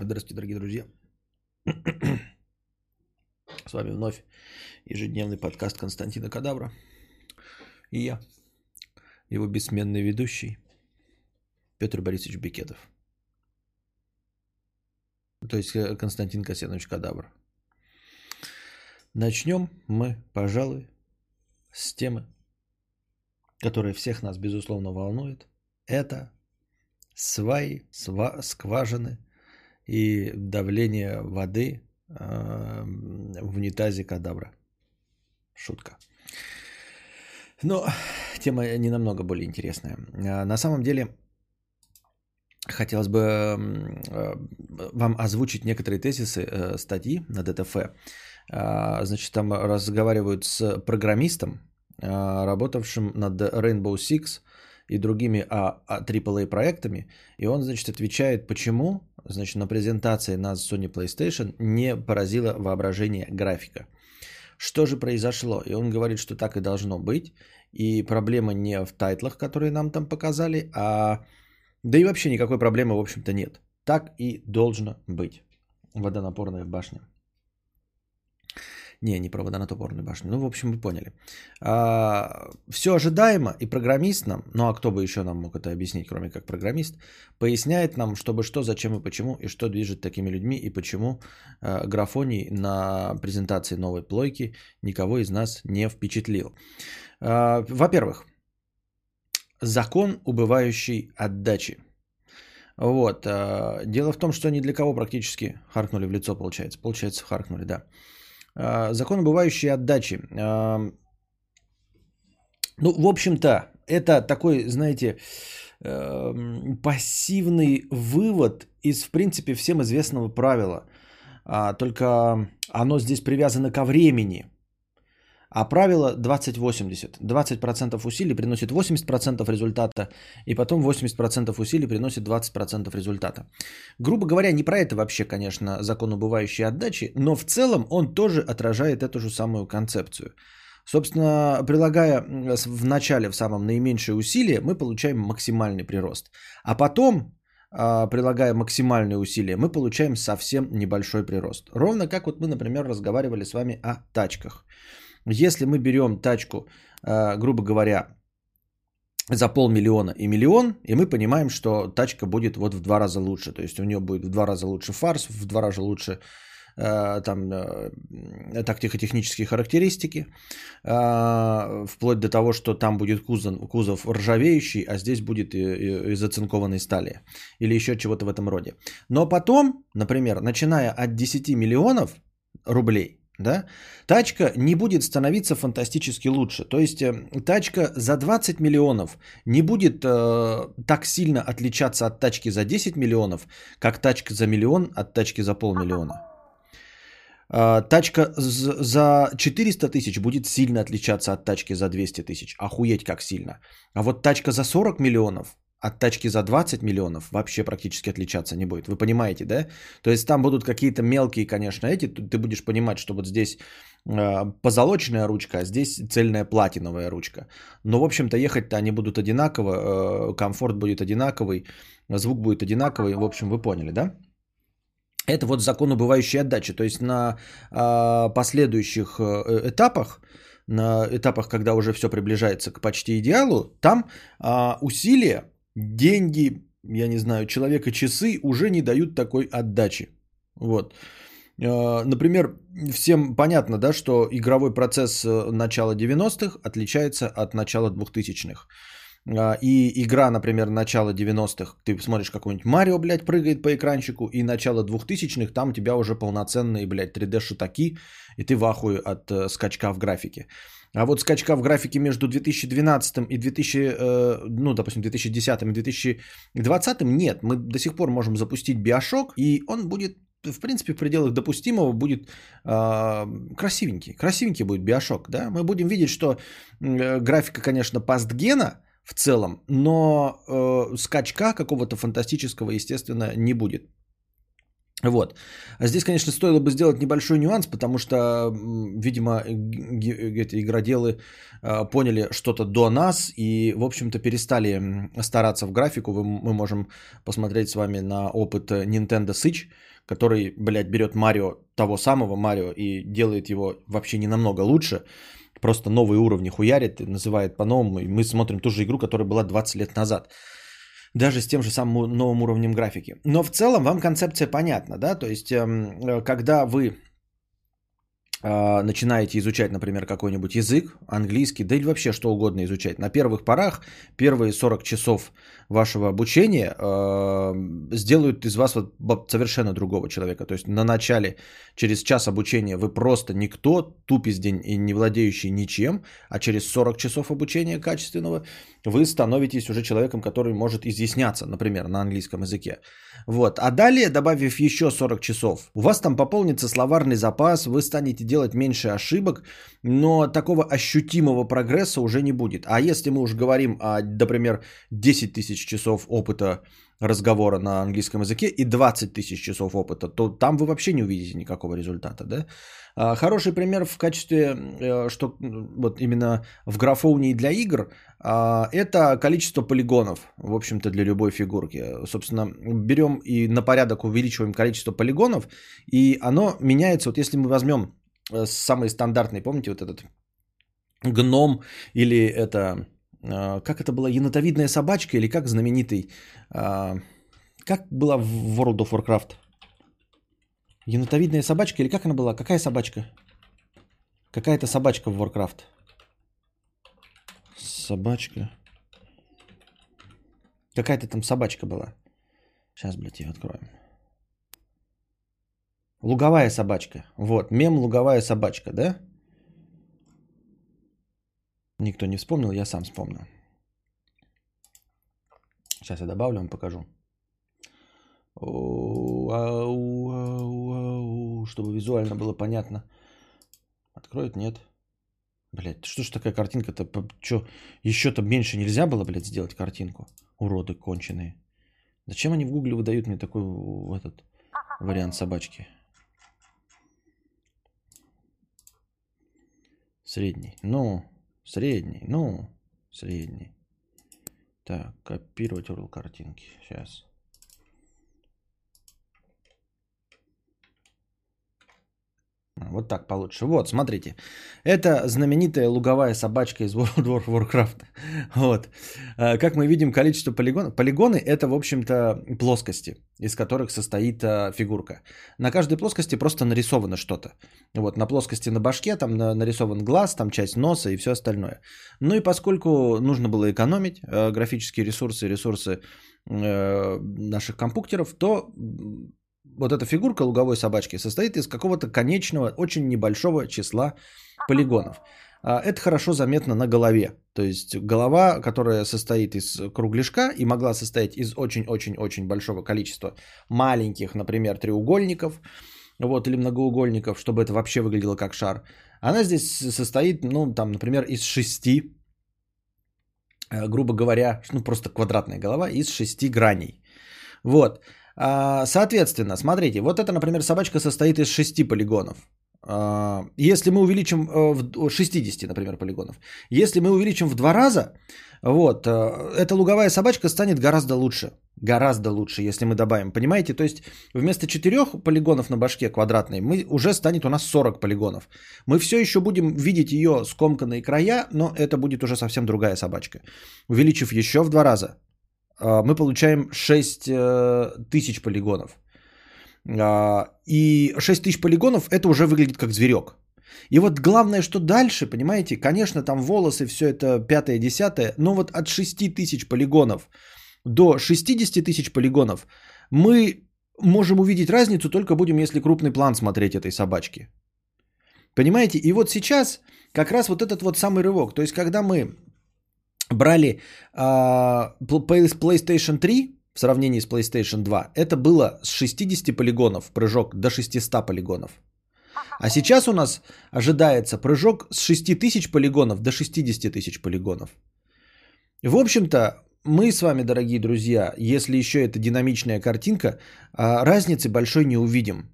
Здравствуйте, дорогие друзья. С вами вновь ежедневный подкаст Константина Кадавра. И я, его бессменный ведущий, Петр Борисович Бекетов. То есть э, Константин Касьянович Кадавр. Начнем мы, пожалуй, с темы, которая всех нас, безусловно, волнует. Это сваи, сва, скважины и давление воды э, в унитазе кадавра. Шутка. Но тема не намного более интересная. А, на самом деле, хотелось бы э, вам озвучить некоторые тезисы э, статьи на ДТФ. А, значит, там разговаривают с программистом, а, работавшим над Rainbow Six и другими AAA проектами. И он, значит, отвечает, почему, значит, на презентации на Sony PlayStation не поразило воображение графика. Что же произошло? И он говорит, что так и должно быть. И проблема не в тайтлах, которые нам там показали, а... Да и вообще никакой проблемы, в общем-то, нет. Так и должно быть. Водонапорная башня. Не, не провода на топорную башню. Ну, в общем, вы поняли. А, все ожидаемо, и программист нам, ну а кто бы еще нам мог это объяснить, кроме как программист, поясняет нам, чтобы что, зачем и почему, и что движет такими людьми, и почему а, графоний на презентации новой плойки никого из нас не впечатлил. А, во-первых, закон убывающей отдачи. Вот. А, дело в том, что ни для кого практически харкнули в лицо, получается. Получается, харкнули, да. А, закон убывающей отдачи. А, ну, в общем-то, это такой, знаете, эм, пассивный вывод из, в принципе, всем известного правила. А, только оно здесь привязано ко времени. А правило 20-80. 20% усилий приносит 80% результата, и потом 80% усилий приносит 20% результата. Грубо говоря, не про это вообще, конечно, закон убывающей отдачи, но в целом он тоже отражает эту же самую концепцию. Собственно, прилагая в начале, в самом наименьшее усилие, мы получаем максимальный прирост. А потом, а, прилагая максимальные усилия, мы получаем совсем небольшой прирост. Ровно как вот мы, например, разговаривали с вами о тачках. Если мы берем тачку, э, грубо говоря, за полмиллиона и миллион, и мы понимаем, что тачка будет вот в два раза лучше. То есть у нее будет в два раза лучше фарс, в два раза лучше э, там э, тактико-технические характеристики, вплоть до того, что там будет кузов, кузов ржавеющий, а здесь будет из оцинкованной стали или еще чего-то в этом роде. Но потом, например, начиная от 10 миллионов рублей, да, тачка не будет становиться фантастически лучше. То есть э, тачка за 20 миллионов не будет э, так сильно отличаться от тачки за 10 миллионов, как тачка за миллион от тачки за полмиллиона. Э, тачка за 400 тысяч будет сильно отличаться от тачки за 200 тысяч. Охуеть как сильно. А вот тачка за 40 миллионов от тачки за 20 миллионов вообще практически отличаться не будет. Вы понимаете, да? То есть там будут какие-то мелкие, конечно, эти. Ты будешь понимать, что вот здесь э, позолоченная ручка, а здесь цельная платиновая ручка. Но, в общем-то, ехать-то они будут одинаково, э, комфорт будет одинаковый, звук будет одинаковый. В общем, вы поняли, да? Это вот закон убывающей отдачи. То есть на э, последующих э, этапах на этапах, когда уже все приближается к почти идеалу, там а, усилия деньги, я не знаю, человека часы уже не дают такой отдачи. Вот. Э, например, всем понятно, да, что игровой процесс э, начала 90-х отличается от начала 2000-х. Э, и игра, например, начала 90-х, ты смотришь какой-нибудь Марио, блядь, прыгает по экранчику, и начало 2000-х, там у тебя уже полноценные, блядь, 3D-шутаки, и ты в ахуе от скачка в графике. А вот скачка в графике между 2012 и 2000, э, ну, допустим, 2010 и 2020 нет. Мы до сих пор можем запустить Биошок, и он будет, в принципе, в пределах допустимого будет э, красивенький. Красивенький будет Биошок, да. Мы будем видеть, что э, графика, конечно, пастгена в целом, но э, скачка какого-то фантастического, естественно, не будет. Вот. А здесь, конечно, стоило бы сделать небольшой нюанс, потому что, видимо, эти игроделы а, поняли что-то до нас и, в общем-то, перестали стараться в графику. Мы можем посмотреть с вами на опыт Nintendo Switch, который, блядь, берет Марио, того самого Марио, и делает его вообще не намного лучше. Просто новые уровни хуярит, называет по-новому. И мы смотрим ту же игру, которая была 20 лет назад даже с тем же самым новым уровнем графики. Но в целом вам концепция понятна, да, то есть эм, э, когда вы начинаете изучать, например, какой-нибудь язык, английский, да или вообще что угодно изучать, на первых порах, первые 40 часов вашего обучения э, сделают из вас вот совершенно другого человека. То есть на начале, через час обучения вы просто никто, тупиздень и не владеющий ничем, а через 40 часов обучения качественного вы становитесь уже человеком, который может изъясняться, например, на английском языке. Вот. А далее, добавив еще 40 часов, у вас там пополнится словарный запас, вы станете делать меньше ошибок, но такого ощутимого прогресса уже не будет. А если мы уж говорим о, например, 10 тысяч часов опыта разговора на английском языке и 20 тысяч часов опыта, то там вы вообще не увидите никакого результата. Да? А, хороший пример в качестве, э, что вот именно в графоунии для игр, а, это количество полигонов, в общем-то, для любой фигурки. Собственно, берем и на порядок увеличиваем количество полигонов, и оно меняется. Вот если мы возьмем э, самый стандартный, помните, вот этот гном или это, э, как это было, енотовидная собачка или как знаменитый, как было в World of Warcraft – Енотовидная собачка или как она была? Какая собачка? Какая-то собачка в Warcraft. Собачка. Какая-то там собачка была. Сейчас, блядь, ее откроем. Луговая собачка. Вот, мем луговая собачка, да? Никто не вспомнил, я сам вспомнил. Сейчас я добавлю, вам покажу чтобы визуально было понятно. Откроет? Нет. Блять, что ж такая картинка-то? Что, еще-то меньше нельзя было, блядь, сделать картинку? Уроды конченые. Зачем они в гугле выдают мне такой этот вариант собачки? Средний. Ну, средний. Ну, средний. Так, копировать URL картинки. Сейчас. Вот так получше. Вот, смотрите. Это знаменитая луговая собачка из World of Warcraft. Вот. А, как мы видим, количество полигонов. Полигоны – это, в общем-то, плоскости, из которых состоит а, фигурка. На каждой плоскости просто нарисовано что-то. Вот, на плоскости на башке там нарисован глаз, там часть носа и все остальное. Ну и поскольку нужно было экономить а, графические ресурсы, ресурсы э, наших компьютеров, то вот эта фигурка луговой собачки состоит из какого-то конечного, очень небольшого числа полигонов. А, это хорошо заметно на голове. То есть голова, которая состоит из кругляшка и могла состоять из очень-очень-очень большого количества маленьких, например, треугольников, вот, или многоугольников, чтобы это вообще выглядело как шар. Она здесь состоит, ну, там, например, из шести, э, грубо говоря, ну, просто квадратная голова, из шести граней. Вот. А, соответственно, смотрите, вот это, например, собачка состоит из 6 полигонов. А, если мы увеличим э, в 60, например, полигонов, если мы увеличим в два раза, вот, э, эта луговая собачка станет гораздо лучше. Гораздо лучше, если мы добавим. Понимаете? То есть вместо 4 полигонов на башке квадратной, мы уже станет у нас 40 полигонов. Мы все еще будем видеть ее скомканные края, но это будет уже совсем другая собачка. Увеличив еще в два раза, мы получаем 6 э, тысяч полигонов. А, и 6 тысяч полигонов это уже выглядит как зверек. И вот главное, что дальше, понимаете, конечно, там волосы, все это пятое, десятое, но вот от 6 тысяч полигонов до 60 тысяч полигонов мы можем увидеть разницу только будем, если крупный план смотреть этой собачки. Понимаете? И вот сейчас как раз вот этот вот самый рывок. То есть, когда мы брали э, PlayStation 3 в сравнении с PlayStation 2, это было с 60 полигонов прыжок до 600 полигонов. А сейчас у нас ожидается прыжок с 6000 полигонов до 60 тысяч полигонов. В общем-то, мы с вами, дорогие друзья, если еще это динамичная картинка, а, разницы большой не увидим.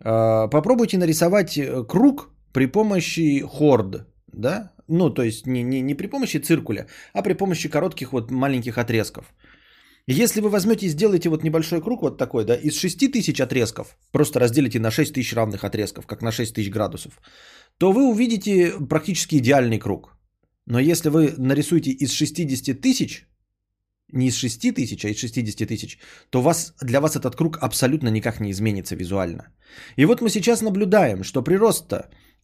А, попробуйте нарисовать э, круг при помощи хорд, да? Ну, то есть не, не, не при помощи циркуля, а при помощи коротких вот маленьких отрезков. Если вы возьмете и сделаете вот небольшой круг вот такой, да, из 6000 отрезков, просто разделите на 6000 равных отрезков, как на 6000 градусов, то вы увидите практически идеальный круг. Но если вы нарисуете из 60 тысяч, не из 6 тысяч, а из 60 тысяч, то вас, для вас этот круг абсолютно никак не изменится визуально. И вот мы сейчас наблюдаем, что прирост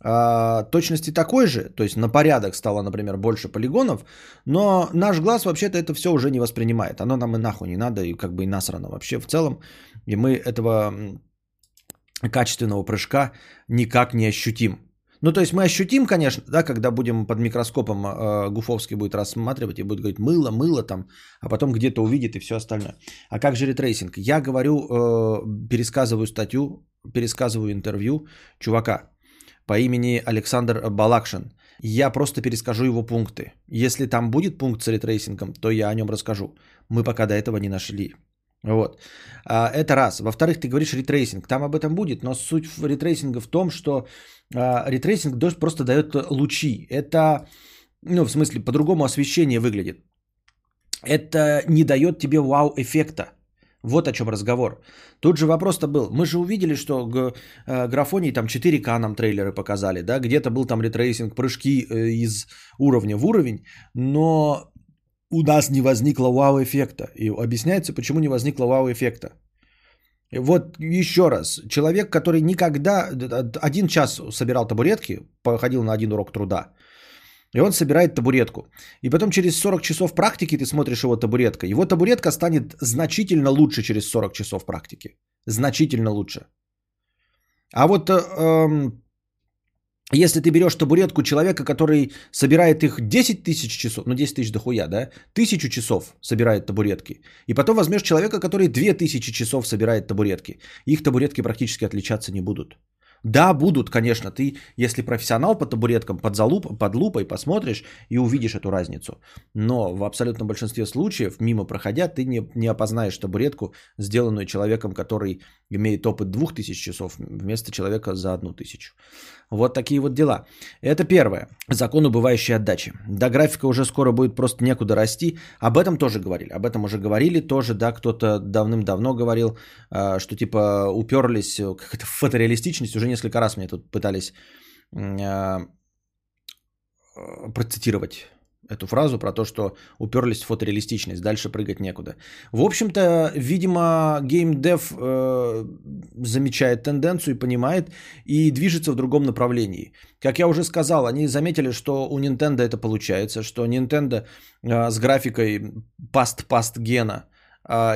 э, точности такой же, то есть на порядок стало, например, больше полигонов, но наш глаз вообще-то это все уже не воспринимает. Оно нам и нахуй не надо, и как бы и насрано вообще в целом. И мы этого качественного прыжка никак не ощутим. Ну, то есть мы ощутим, конечно, да, когда будем под микроскопом э, Гуфовский будет рассматривать и будет говорить мыло, мыло там, а потом где-то увидит и все остальное. А как же ray tracing? Я говорю, э, пересказываю статью, пересказываю интервью чувака по имени Александр Балакшин. Я просто перескажу его пункты. Если там будет пункт с ray tracing ом, то я о нем расскажу. Мы пока до этого не нашли. Вот. А, это раз. Во-вторых, ты говоришь ray tracing. Там об этом будет, но суть ray tracing а в том, что а, ray tracing просто дает лучи. Это, ну, в смысле, по-другому освещение выглядит. Это не дает тебе вау-эффекта. Вот о чем разговор. Тут же вопрос-то был. Мы же увидели, что э, графоний там 4К нам трейлеры показали, да, где-то был там рейтрейсинг, прыжки э, из уровня в уровень, но у нас не возникло вау-эффекта. И объясняется, почему не возникло вау-эффекта. Вот еще раз, человек, который никогда, один час собирал табуретки, походил на один урок труда, и он собирает табуретку. И потом через 40 часов практики ты смотришь его табуретка. Его табуретка станет значительно лучше через 40 часов практики. Значительно лучше. А вот э, эм, если ты берешь табуретку человека, который собирает их 10 тысяч часов, ну 10 тысяч дохуя, да, тысячу часов собирает табуретки, и потом возьмешь человека, который 2000 часов собирает табуретки, их табуретки практически отличаться не будут. Да, будут, конечно, ты, если профессионал по табуреткам, под, залуп, под лупой посмотришь и увидишь эту разницу. Но в абсолютном большинстве случаев, мимо проходя, ты не, не опознаешь табуретку, сделанную человеком, который имеет опыт 2000 часов, вместо человека за 1000. Вот такие вот дела. Это первое. Закон убывающей отдачи. До графика уже скоро будет просто некуда расти. Об этом тоже говорили. Об этом уже говорили тоже, да, кто-то давным-давно говорил, а, что типа уперлись, как-то фотореалистичность, уже несколько раз мне тут пытались а, процитировать эту фразу про то, что уперлись в фотореалистичность, дальше прыгать некуда. В общем-то, видимо, геймдев э, замечает тенденцию и понимает и движется в другом направлении. Как я уже сказал, они заметили, что у Nintendo это получается, что Nintendo э, с графикой паст-паст гена –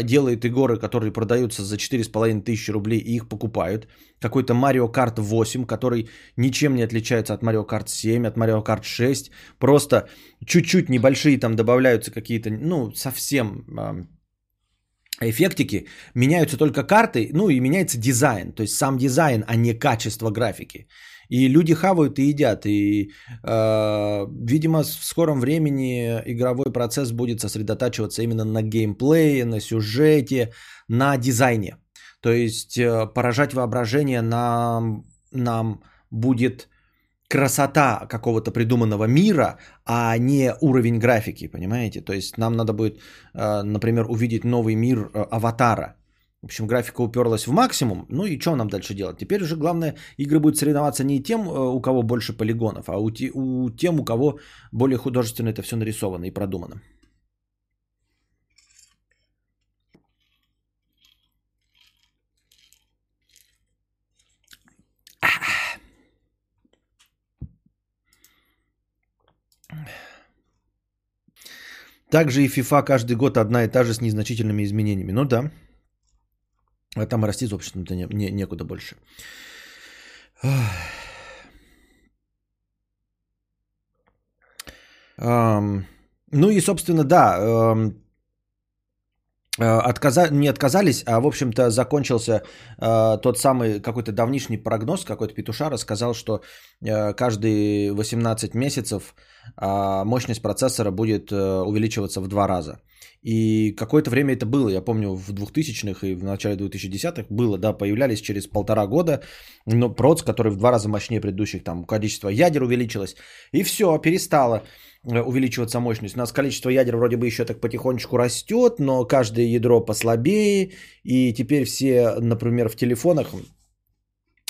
делает игры, которые продаются за 4,5 тысячи рублей и их покупают. Какой-то Mario Kart 8, который ничем не отличается от Mario Kart 7, от Mario Kart 6. Просто чуть-чуть небольшие там добавляются какие-то, ну, совсем эффектики, меняются только карты, ну и меняется дизайн, то есть сам дизайн, а не качество графики. И люди хавают и едят. И, э, видимо, в скором времени игровой процесс будет сосредотачиваться именно на геймплее, на сюжете, на дизайне. То есть э, поражать воображение нам, нам будет красота какого-то придуманного мира, а не уровень графики, понимаете? То есть нам надо будет, э, например, увидеть новый мир э, аватара – в общем, графика уперлась в максимум. Ну и что нам дальше делать? Теперь уже главное, игры будут соревноваться не тем, э, у кого больше полигонов, а у, те, у тем, у кого более художественно это все нарисовано и продумано. Также и FIFA каждый год одна и та же с незначительными изменениями. Ну да. А там расти, собственно, не, не, некуда больше. Ну и, собственно, да, um, отказа... не отказались, а, в общем-то, закончился э, тот самый какой-то давнишний прогноз, какой-то петушара сказал, что э, каждые 18 месяцев мощность процессора будет э, увеличиваться в два раза. И какое-то время это было, я помню, в 2000-х и в начале 2010-х было, да, появлялись через полтора года, но проц, который в два раза мощнее предыдущих, там количество ядер увеличилось, и все, перестало э, увеличиваться мощность. У нас количество ядер вроде бы еще так потихонечку растет, но каждое ядро послабее, и теперь все, например, в телефонах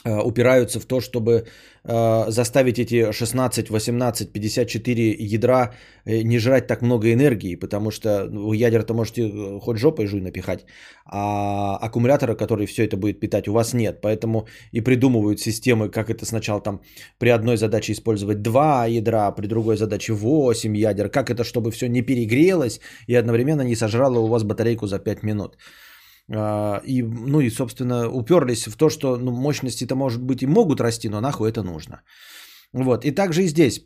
упираются в то, чтобы э, заставить эти 16, 18, 54 ядра э, не жрать так много энергии, потому что ну, ядер-то можете э, хоть жопой жуй напихать, а аккумулятора, который все это будет питать, у вас нет. Поэтому и придумывают системы, как это сначала там при одной задаче использовать 2 ядра, при другой задаче 8 ядер, как это, чтобы все не перегрелось и одновременно не сожрало у вас батарейку за 5 минут. А, и, ну и, собственно, уперлись в то, что ну, мощности-то, может быть, и могут расти, но нахуй это нужно. Вот. И также и здесь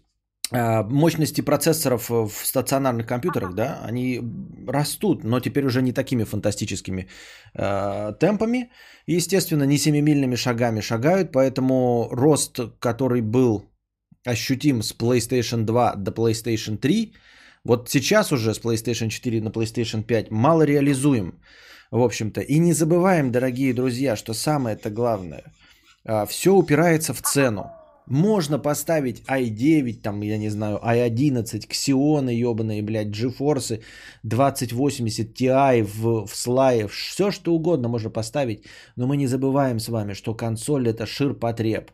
а, мощности процессоров в стационарных компьютерах, да, они растут, но теперь уже не такими фантастическими э, темпами. Естественно, не семимильными шагами шагают, поэтому рост, который был ощутим с PlayStation 2 до PlayStation 3, вот сейчас уже с PlayStation 4 на PlayStation 5 мало реализуем в общем-то. И не забываем, дорогие друзья, что самое-то главное, а, все упирается в цену. Можно поставить i9, там, я не знаю, i11, Xeon, ебаные, блядь, GeForce 2080 Ti в, в слае, все что угодно можно поставить, но мы не забываем с вами, что консоль это ширпотреб.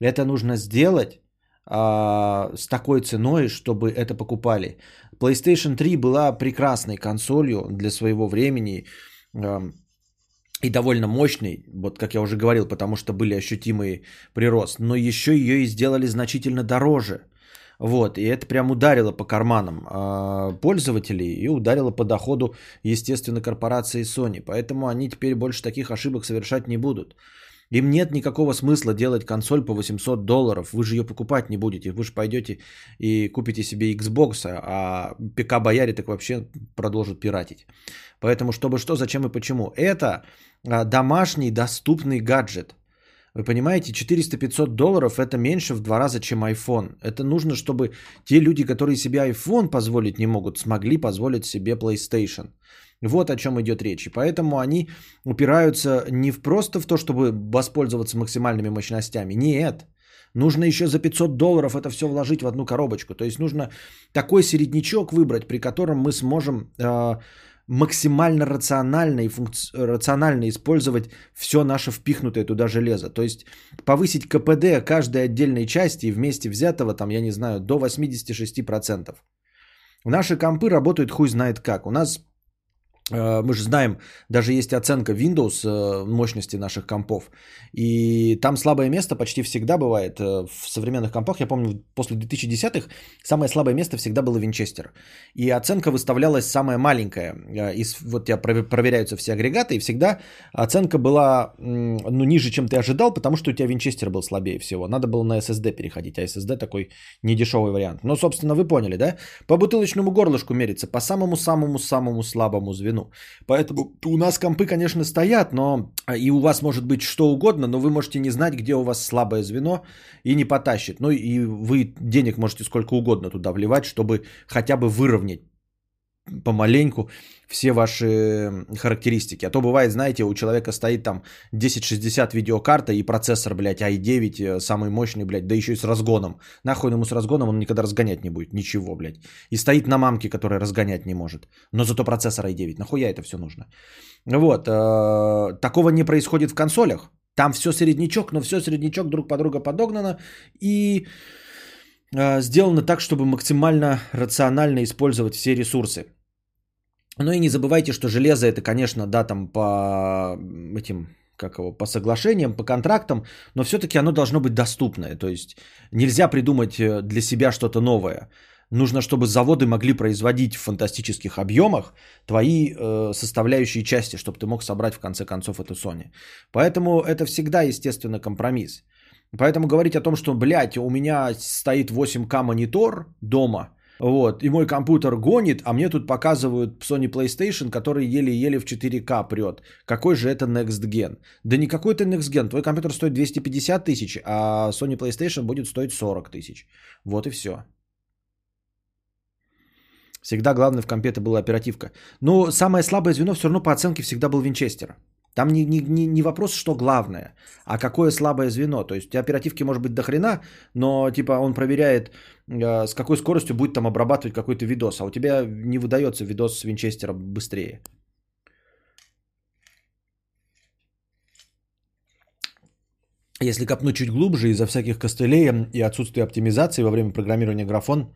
Это нужно сделать а, с такой ценой, чтобы это покупали. PlayStation 3 была прекрасной консолью для своего времени и довольно мощный, вот как я уже говорил, потому что были ощутимые прирост, но еще ее и сделали значительно дороже. Вот, и это прям ударило по карманам э, пользователей и ударило по доходу, естественно, корпорации Sony. Поэтому они теперь больше таких ошибок совершать не будут. Им нет никакого смысла делать консоль по 800 долларов. Вы же ее покупать не будете. Вы же пойдете и купите себе Xbox, а ПК-бояре так вообще продолжат пиратить. Поэтому чтобы что, зачем и почему. Это а, домашний доступный гаджет. Вы понимаете, 400-500 долларов это меньше в два раза, чем iPhone. Это нужно, чтобы те люди, которые себе iPhone позволить не могут, смогли позволить себе PlayStation. Вот о чем идет речь. И поэтому они упираются не в просто в то, чтобы воспользоваться максимальными мощностями. Нет. Нужно еще за 500 долларов это все вложить в одну коробочку. То есть нужно такой середнячок выбрать, при котором мы сможем э, максимально рационально и функци... рационально использовать все наше впихнутое туда железо. То есть повысить КПД каждой отдельной части и вместе взятого, там, я не знаю, до 86%. Наши компы работают хуй знает как. У нас мы же знаем, даже есть оценка Windows э, мощности наших компов. И там слабое место почти всегда бывает э, в современных компах. Я помню, после 2010-х самое слабое место всегда было Винчестер. И оценка выставлялась самая маленькая. И вот я проверяются все агрегаты, и всегда оценка была ну, ниже, чем ты ожидал, потому что у тебя Винчестер был слабее всего. Надо было на SSD переходить, а SSD такой недешевый вариант. Но, собственно, вы поняли, да? По бутылочному горлышку мерится, по самому-самому-самому слабому звену вину. Поэтому у нас компы, конечно, стоят, но а, и у вас может быть что угодно, но вы можете не знать, где у вас слабое звено и не потащит. Ну и вы денег можете сколько угодно туда вливать, чтобы хотя бы выровнять помаленьку все ваши характеристики. А то бывает, знаете, у человека стоит там 1060 видеокарта и процессор, блядь, i9 э, самый мощный, блядь, да еще и с разгоном. Нахуй ему с разгоном он никогда разгонять не будет, ничего, блядь. И стоит на мамке, которая разгонять не может. Но зато процессор i9, нахуя это все нужно? Вот, э, такого не происходит в консолях. Там все среднячок, но все среднячок друг по друга подогнано. И сделано так, чтобы максимально рационально использовать все ресурсы. Ну и не забывайте, что железо это, конечно, да, там по этим, как его, по соглашениям, по контрактам, но все-таки оно должно быть доступное. То есть нельзя придумать э, для себя что-то новое. Нужно, чтобы заводы могли производить в фантастических объемах твои э, составляющие части, чтобы ты мог собрать в конце концов эту Sony. Поэтому это всегда, естественно, компромисс. Поэтому говорить о том, что, блядь, у меня стоит 8К монитор дома – Вот, и мой компьютер гонит, а мне тут показывают Sony PlayStation, который еле-еле в 4К прет. Какой же это Next Gen? Да не какой то Next Gen. Твой компьютер стоит 250 тысяч, а Sony PlayStation будет стоить 40 тысяч. Вот и все. Всегда главное в компе это была оперативка. Но самое слабое звено все равно по оценке всегда был Винчестер. Там не, не, не, не вопрос, что главное, а какое слабое звено. То есть оперативки может быть до хрена, но типа он проверяет, э, с какой скоростью будет там обрабатывать какой-то видос, а у тебя не выдается видос с Винчестера быстрее. Если копнуть чуть глубже, из-за всяких костылей и отсутствия оптимизации во время программирования графон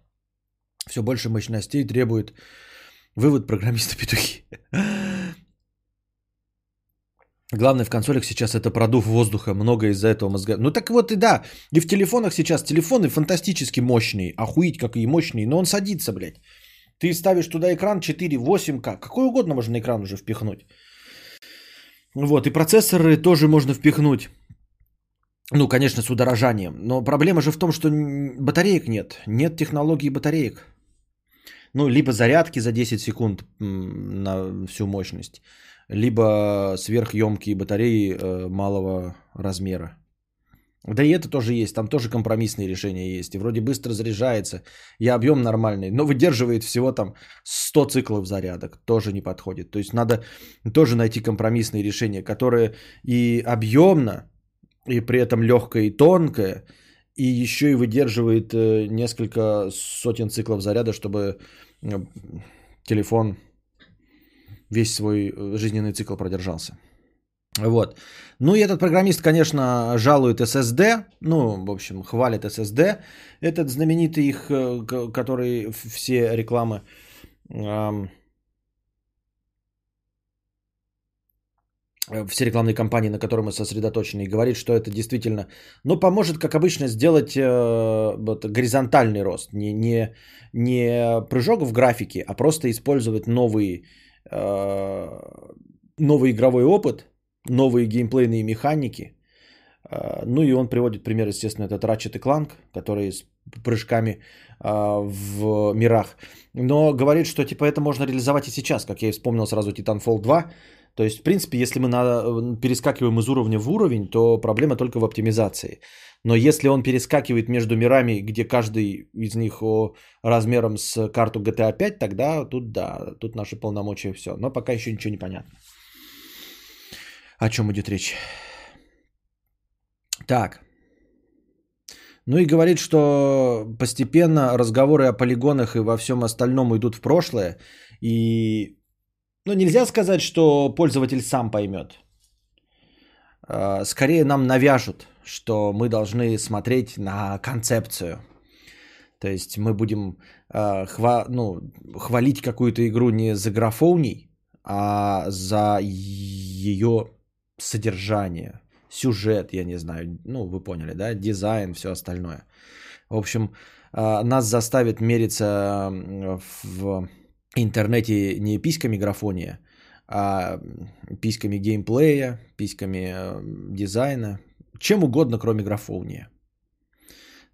все больше мощностей требует вывод программиста петухи. Главное в консолях сейчас это продув воздуха, много из-за этого мозга. Ну так вот и да, и в телефонах сейчас телефоны фантастически мощные, охуеть какие мощные, но он садится, блядь. Ты ставишь туда экран 4, 8К, какой угодно можно на экран уже впихнуть. Вот, и процессоры тоже можно впихнуть. Ну, конечно, с удорожанием. Но проблема же в том, что батареек нет. Нет технологии батареек. Ну, либо зарядки за 10 секунд на всю мощность, либо сверхъемкие батареи э, малого размера. Да и это тоже есть, там тоже компромиссные решения есть. И вроде быстро заряжается, и объем нормальный, но выдерживает всего там 100 циклов зарядок, тоже не подходит. То есть надо тоже найти компромиссные решения, которые и объемно, и при этом легкое и тонкое, и еще и выдерживает э, несколько сотен циклов заряда, чтобы э, телефон весь свой э, жизненный цикл продержался. Вот. Ну и этот программист, конечно, жалует SSD, ну, в общем, хвалит SSD. Этот знаменитый их, э, который все рекламы эм, все рекламные кампании, на которые мы сосредоточены, и говорит, что это действительно, ну, поможет, как обычно, сделать э, вот, горизонтальный рост, не, не, не прыжок в графике, а просто использовать новые новый игровой опыт, новые геймплейные механики. Э, ну и он приводит пример, естественно, этот Ratchet Clank, который с прыжками э, в мирах. Но говорит, что типа это можно реализовать и сейчас, как я и вспомнил сразу Titanfall 2. То есть, в принципе, если мы на, перескакиваем из уровня в уровень, то проблема только в оптимизации. Но если он перескакивает между мирами, где каждый из них размером с карту GTA 5, тогда тут да, тут наши полномочия все. Но пока еще ничего не понятно. О чем идет речь? Так. Ну и говорит, что постепенно разговоры о полигонах и во всем остальном идут в прошлое. И ну, нельзя сказать, что пользователь сам поймет. А, скорее нам навяжут, что мы должны смотреть на концепцию. То есть мы будем э, хва, ну, хвалить какую-то игру не за графоний, а за ее содержание, сюжет, я не знаю, ну вы поняли, да, дизайн, все остальное. В общем, э, нас заставит мериться в интернете не письками графония, а письками геймплея, письками э, дизайна, чем угодно, кроме графония.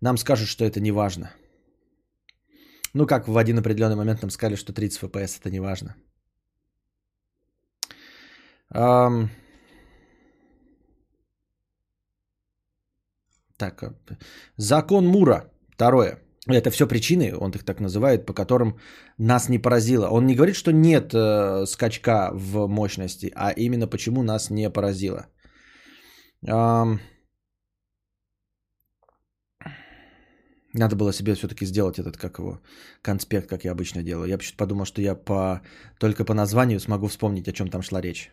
Нам скажут, что это не важно. Ну, как в один определенный момент нам сказали, что 30 FPS это не важно. Um... Так, э, закон Мура. Второе. Это все причины, он их так называет, по которым нас не поразило. Он не говорит, что нет э, скачка в мощности, а именно почему нас не поразило. Эм... Надо было себе все-таки сделать этот, как его, конспект, как я обычно делаю. Я почему-то подумал, что я по, только по названию смогу вспомнить, о чем там шла речь.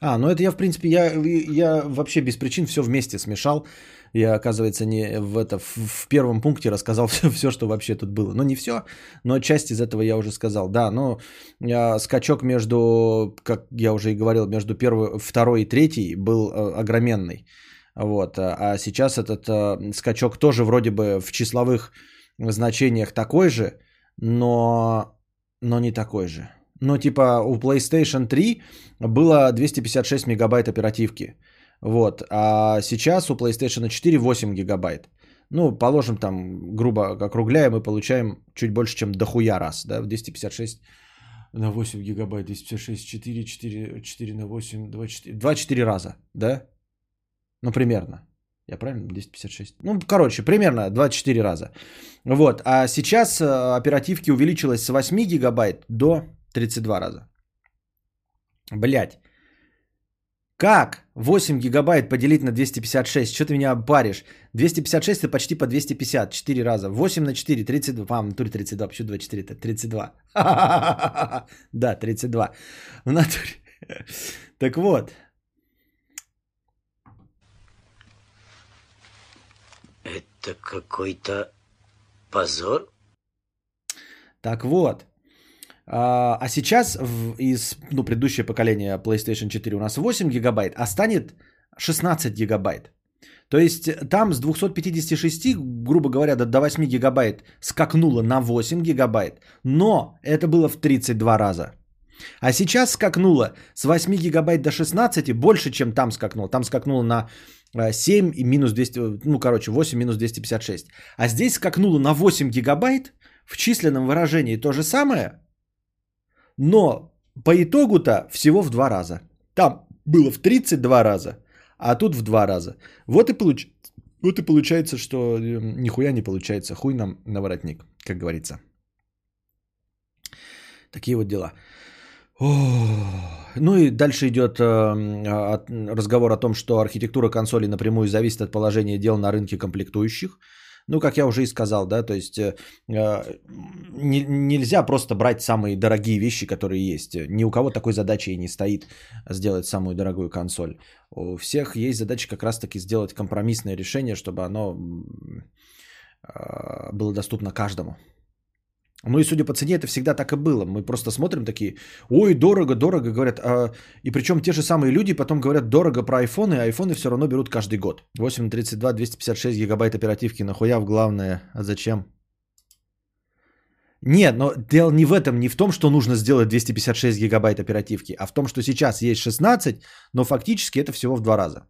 А, ну это я, в принципе, я, я вообще без причин все вместе смешал. Я, оказывается, не в, это, в, в первом пункте рассказал все, все, что вообще тут было. Ну, не все, но часть из этого я уже сказал. Да, но я, скачок между, как я уже и говорил, между первой, второй и третьей был э, огроменный. Вот. А, а сейчас этот э, скачок тоже вроде бы в числовых значениях такой же, но, но не такой же. Ну, типа у PlayStation 3 было 256 мегабайт оперативки. Вот. А сейчас у PlayStation 4 8 гигабайт. Ну, положим там, грубо округляем, мы получаем чуть больше, чем дохуя раз, да, в 256 на 8 гигабайт, 256, 4, 4, 4 на 8, 24, 24 раза, да? Ну, примерно. Я правильно? 256. Ну, короче, примерно 24 раза. Вот. А сейчас э, оперативки увеличилось с 8 гигабайт до 32 раза. Блять. Как 8 гигабайт поделить на 256? Что ты меня паришь? 256 это почти по 250, 4 раза. 8 на 4, 32. А, в натуре 32, почему 24? Это 32. Да, 32. В натуре. Так вот. Это какой-то позор? Так вот. А, а сейчас из ну, предыдущее поколение PlayStation 4 у нас 8 гигабайт, а станет 16 гигабайт. То есть там с 256, грубо говоря, до 8 гигабайт скакнуло на 8 гигабайт, но это было в 32 раза. А сейчас скакнуло с 8 гигабайт до 16 больше, чем там скакнуло. Там скакнуло на 7 и минус 200, ну короче 8 минус 256. А здесь скакнуло на 8 гигабайт в численном выражении то же самое, но по итогу-то всего в два раза. Там было в 32 раза, а тут в два раза. Вот и, получ... вот и получается, что э, нихуя не получается. Хуй нам на воротник, как говорится. Такие вот дела. Ну и дальше идет э, разговор о том, что архитектура консоли напрямую зависит от положения дел на рынке комплектующих. Ну, как я уже и сказал, да, то есть э, э не, нельзя просто брать самые дорогие вещи, которые есть. Ни у кого такой задачи и не стоит сделать самую дорогую консоль. У всех есть задача как раз-таки сделать компромиссное решение, чтобы оно э, было доступно каждому. Ну и судя по цене, это всегда так и было. Мы просто смотрим такие, ой, дорого, дорого, говорят. А, и причем те же самые люди потом говорят дорого про айфоны, а айфоны все равно берут каждый год. 832, 256 гигабайт оперативки, нахуя в главное, а зачем? Нет, но дело не в этом, не в том, что нужно сделать 256 гигабайт оперативки, а в том, что сейчас есть 16, но фактически это всего в два раза.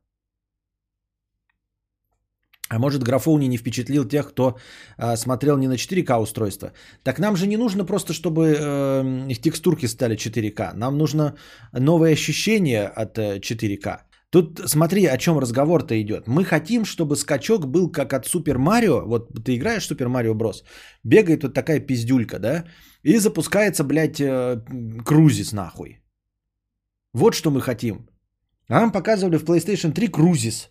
А может, графоуни не впечатлил тех, кто э, смотрел не на 4К устройство. Так нам же не нужно просто, чтобы э, их текстурки стали 4К. Нам нужно новое ощущение от э, 4К. Тут смотри, о чем разговор-то идет. Мы хотим, чтобы скачок был как от Супер Марио. Вот ты играешь в Супер Марио Брос, бегает вот такая пиздюлька, да, и запускается, блядь, э, крузис нахуй. Вот что мы хотим. А нам показывали в PlayStation 3 крузис.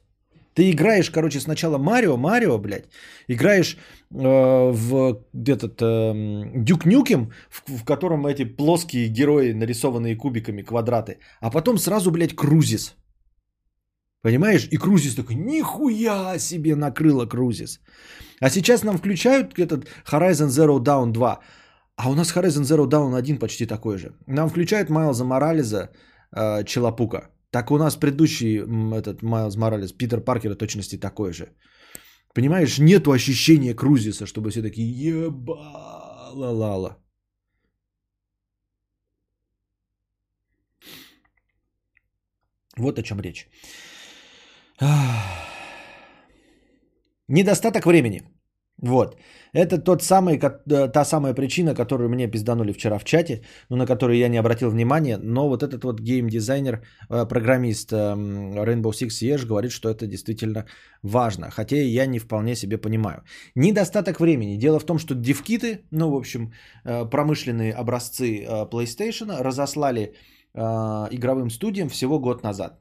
Ты играешь, короче, сначала Марио, Марио, блядь, играешь э, в этот э, Дюк Нюкем, в, в котором эти плоские герои, нарисованные кубиками, квадраты, а потом сразу, блядь, Крузис. Понимаешь? И Крузис такой, нихуя себе накрыло Крузис. А сейчас нам включают этот Horizon Zero Dawn 2, а у нас Horizon Zero Dawn 1 почти такой же. Нам включают Майлза Морализа, э, Челопука. Так у нас предыдущий этот Майлз Моралес, Питер Паркер точности такой же. Понимаешь, нету ощущения крузиса, чтобы все такие ебала-лала. Вот о чем речь. Недостаток времени. Вот. Это тот самый, э, та самая причина, которую мне пизданули вчера в чате, но на которую я не обратил внимания. Но вот этот вот геймдизайнер, э, программист эм, Rainbow Six Siege говорит, что это действительно важно. Хотя я не вполне себе понимаю. Недостаток времени. Дело в том, что девкиты, ну, в общем, э, промышленные образцы PlayStation разослали игровым студиям всего год назад.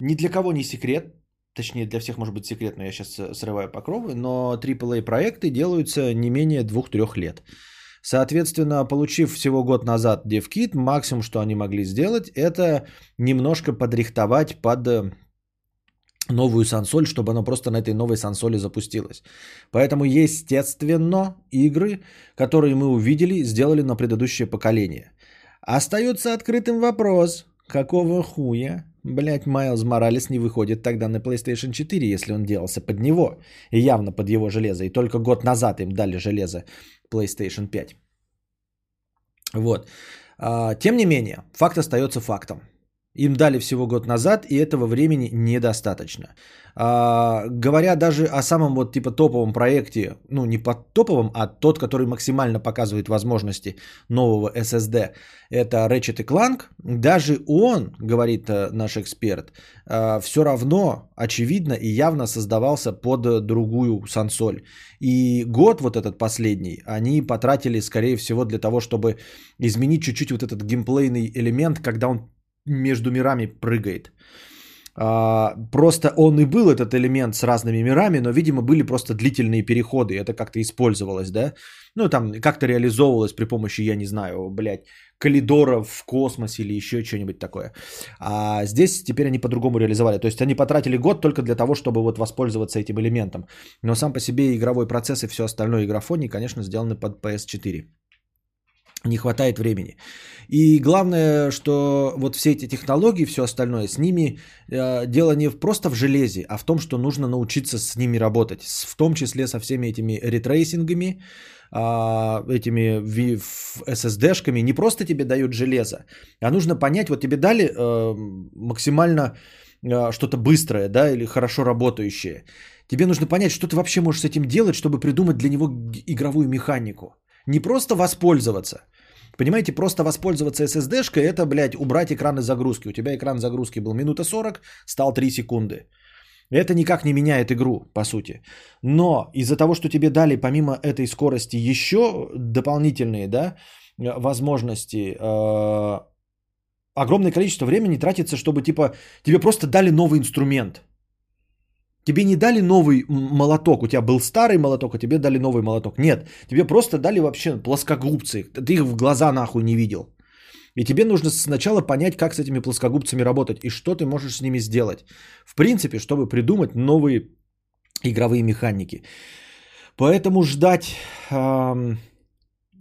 Ни для кого не секрет, точнее для всех может быть секрет, но я сейчас э, срываю покровы, но AAA проекты делаются не менее 2-3 лет. Соответственно, получив всего год назад DevKit, максимум, что они могли сделать, это немножко подрихтовать под э, новую сансоль, чтобы она просто на этой новой сансоле запустилась. Поэтому, естественно, игры, которые мы увидели, сделали на предыдущее поколение. Остается открытым вопрос, какого хуя Блять, Майлз Моралес не выходит тогда на PlayStation 4, если он делался под него. И явно под его железо. И только год назад им дали железо PlayStation 5. Вот. А, тем не менее, факт остается фактом. Им дали всего год назад, и этого времени недостаточно. А, говоря даже о самом вот типа топовом проекте, ну не под топовом, а тот, который максимально показывает возможности нового SSD, это Ratchet Clank, даже он, говорит э, наш эксперт, э, все равно очевидно и явно создавался под другую сансоль. И год вот этот последний они потратили, скорее всего, для того, чтобы изменить чуть-чуть вот этот геймплейный элемент, когда он между мирами прыгает. А, просто он и был этот элемент с разными мирами, но, видимо, были просто длительные переходы, это как-то использовалось, да? Ну, там как-то реализовывалось при помощи, я не знаю, блядь, коридоров в космосе или еще что-нибудь такое. А здесь теперь они по-другому реализовали. То есть они потратили год только для того, чтобы вот воспользоваться этим элементом. Но сам по себе игровой процесс и все остальное игрофоний, конечно, сделаны под PS4 не хватает времени. И главное, что вот все эти технологии, все остальное, с ними э, дело не просто в железе, а в том, что нужно научиться с ними работать. В том числе со всеми этими ретрейсингами, э, этими SSD-шками. Не просто тебе дают железо, а нужно понять, вот тебе дали э, максимально э, что-то быстрое, да, или хорошо работающее. Тебе нужно понять, что ты вообще можешь с этим делать, чтобы придумать для него игровую механику. Не просто воспользоваться. Понимаете, просто воспользоваться SSD-шкой, это, блядь, убрать экран загрузки. У тебя экран загрузки был минута 40, стал 3 секунды. Это никак не меняет игру, по сути. Но из-за того, что тебе дали помимо этой скорости еще дополнительные да, возможности, э, огромное количество времени тратится, чтобы типа тебе просто дали новый инструмент – Тебе не дали новый молоток, у тебя был старый молоток, а тебе дали новый молоток. Нет, тебе просто дали вообще плоскогубцы. Ты их в глаза нахуй не видел. И тебе нужно сначала понять, как с этими плоскогубцами работать и что ты можешь с ними сделать. В принципе, чтобы придумать новые игровые механики. Поэтому ждать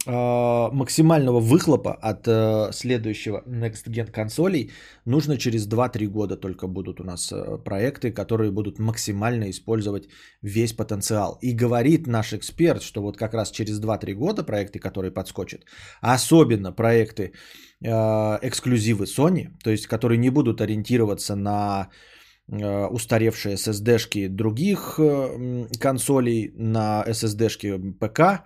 максимального выхлопа от э, следующего Next Gen консолей нужно через 2-3 года только будут у нас э, проекты, которые будут максимально использовать весь потенциал. И говорит наш эксперт, что вот как раз через 2-3 года проекты, которые подскочат, особенно проекты э, эксклюзивы Sony, то есть которые не будут ориентироваться на устаревшие SSD-шки других консолей, на SSD-шки ПК,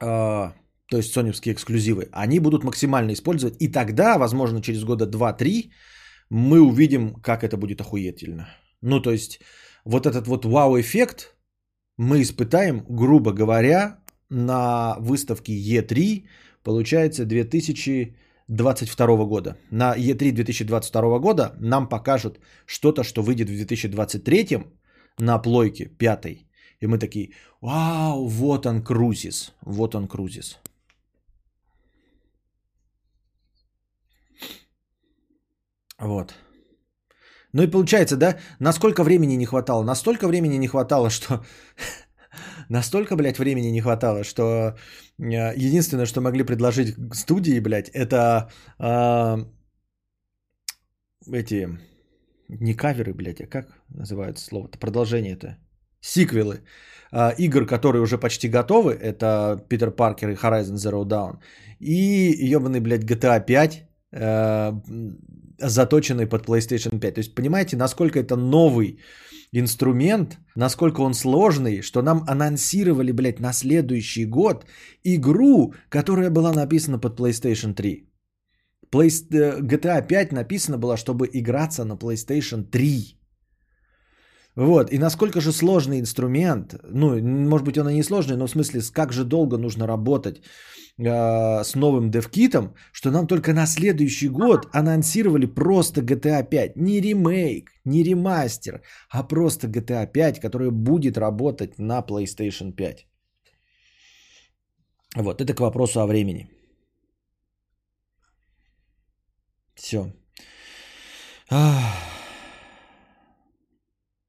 а, то есть соневские эксклюзивы, они будут максимально использовать. И тогда, возможно, через года 2-3 мы увидим, как это будет охуительно. Ну, то есть, вот этот вот вау-эффект мы испытаем, грубо говоря, на выставке E3, получается, 2022 года. На E3 2022 года нам покажут что-то, что выйдет в 2023 на плойке пятой. И мы такие, вау, вот он Крузис, вот он Крузис. Вот. Ну и получается, да, насколько времени не хватало? Настолько времени не хватало, что... Настолько, блядь, времени не хватало, что э, единственное, что могли предложить студии, блядь, это э, эти не каверы, блядь, а как называется слово-то? Продолжение-то сиквелы э, игр, которые уже почти готовы. Это Питер Паркер и Horizon Zero Dawn. И ебаный, блядь, GTA 5, э, заточенный под PlayStation 5. То есть понимаете, насколько это новый инструмент, насколько он сложный, что нам анонсировали, блядь, на следующий год игру, которая была написана под PlayStation 3. Play... Э, GTA 5 написано было, чтобы играться на PlayStation 3. Вот, и насколько же сложный инструмент, ну, может быть, он и не сложный, но в смысле, как же долго нужно работать э, с новым девкитом, что нам только на следующий год анонсировали просто GTA 5. Не ремейк, не ремастер, а просто GTA 5, который будет работать на PlayStation 5. Вот, это к вопросу о времени. Все. Ах.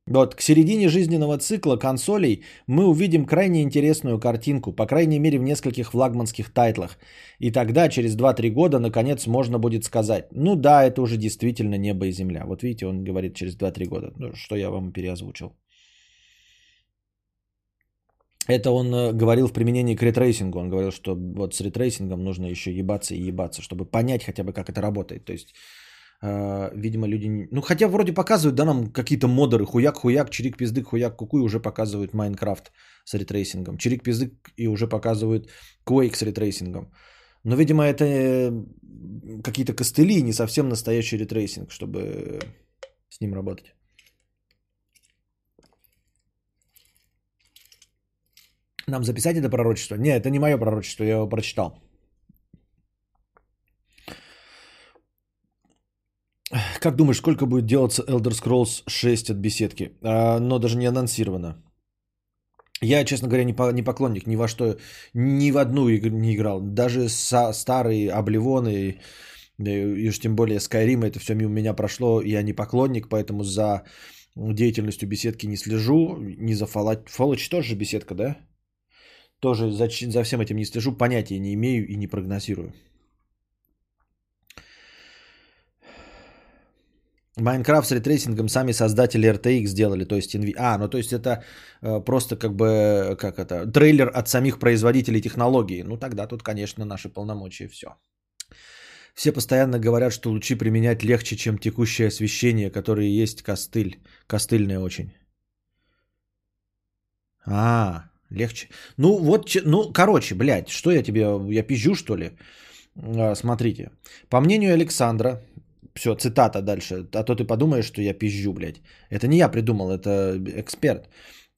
Вот к середине жизненного цикла консолей мы увидим крайне интересную картинку, по крайней мере в нескольких флагманских тайтлах. И тогда, через 2-3 года, наконец можно будет сказать, ну да, это уже действительно небо и земля. Вот видите, он говорит через 2-3 года, ну, что я вам переозвучил. Это он э, говорил в применении к рейтрейсингу. Он говорил, что вот с рейтрейсингом нужно еще ебаться и ебаться, чтобы понять хотя бы, как это работает. То есть видимо, люди... Ну, хотя вроде показывают, да, нам какие-то модеры. Хуяк-хуяк, чирик-пиздык, хуяк-кукуй уже показывают Minecraft с рейтрейсингом. Чирик-пиздык и уже показывают Quake с рейтрейсингом. Но, видимо, это какие-то костыли, не совсем настоящий рейтрейсинг, чтобы с ним работать. Нам записать это пророчество? Не, это не мое пророчество, я его прочитал. Как думаешь, сколько будет делаться Elder Scrolls 6 от беседки? А, но даже не анонсировано. Я, честно говоря, не, по- не поклонник ни во что, ни в одну игру не играл. Даже со старые Обливоны, и и уж тем более Skyrim, это все мимо меня прошло. Я не поклонник, поэтому за деятельностью беседки не слежу. Не за Fallout. Fallout тоже же беседка, да? Тоже за, за всем этим не слежу, понятия не имею и не прогнозирую. Minecraft с рейтрейсингом сами создатели RTX сделали, то есть Nvi- А, ну то есть это э, просто как бы, как это, трейлер от самих производителей технологии. Ну тогда тут, конечно, наши полномочия все. Все постоянно говорят, что лучи применять легче, чем текущее освещение, которое есть костыль. Костыльное очень. А, легче. Ну вот, ну короче, блядь, что я тебе, я пизжу что ли? А, Смотрите, по мнению Александра, все, цитата дальше, а то ты подумаешь, что я пизжу, блядь. Это не я придумал, это эксперт.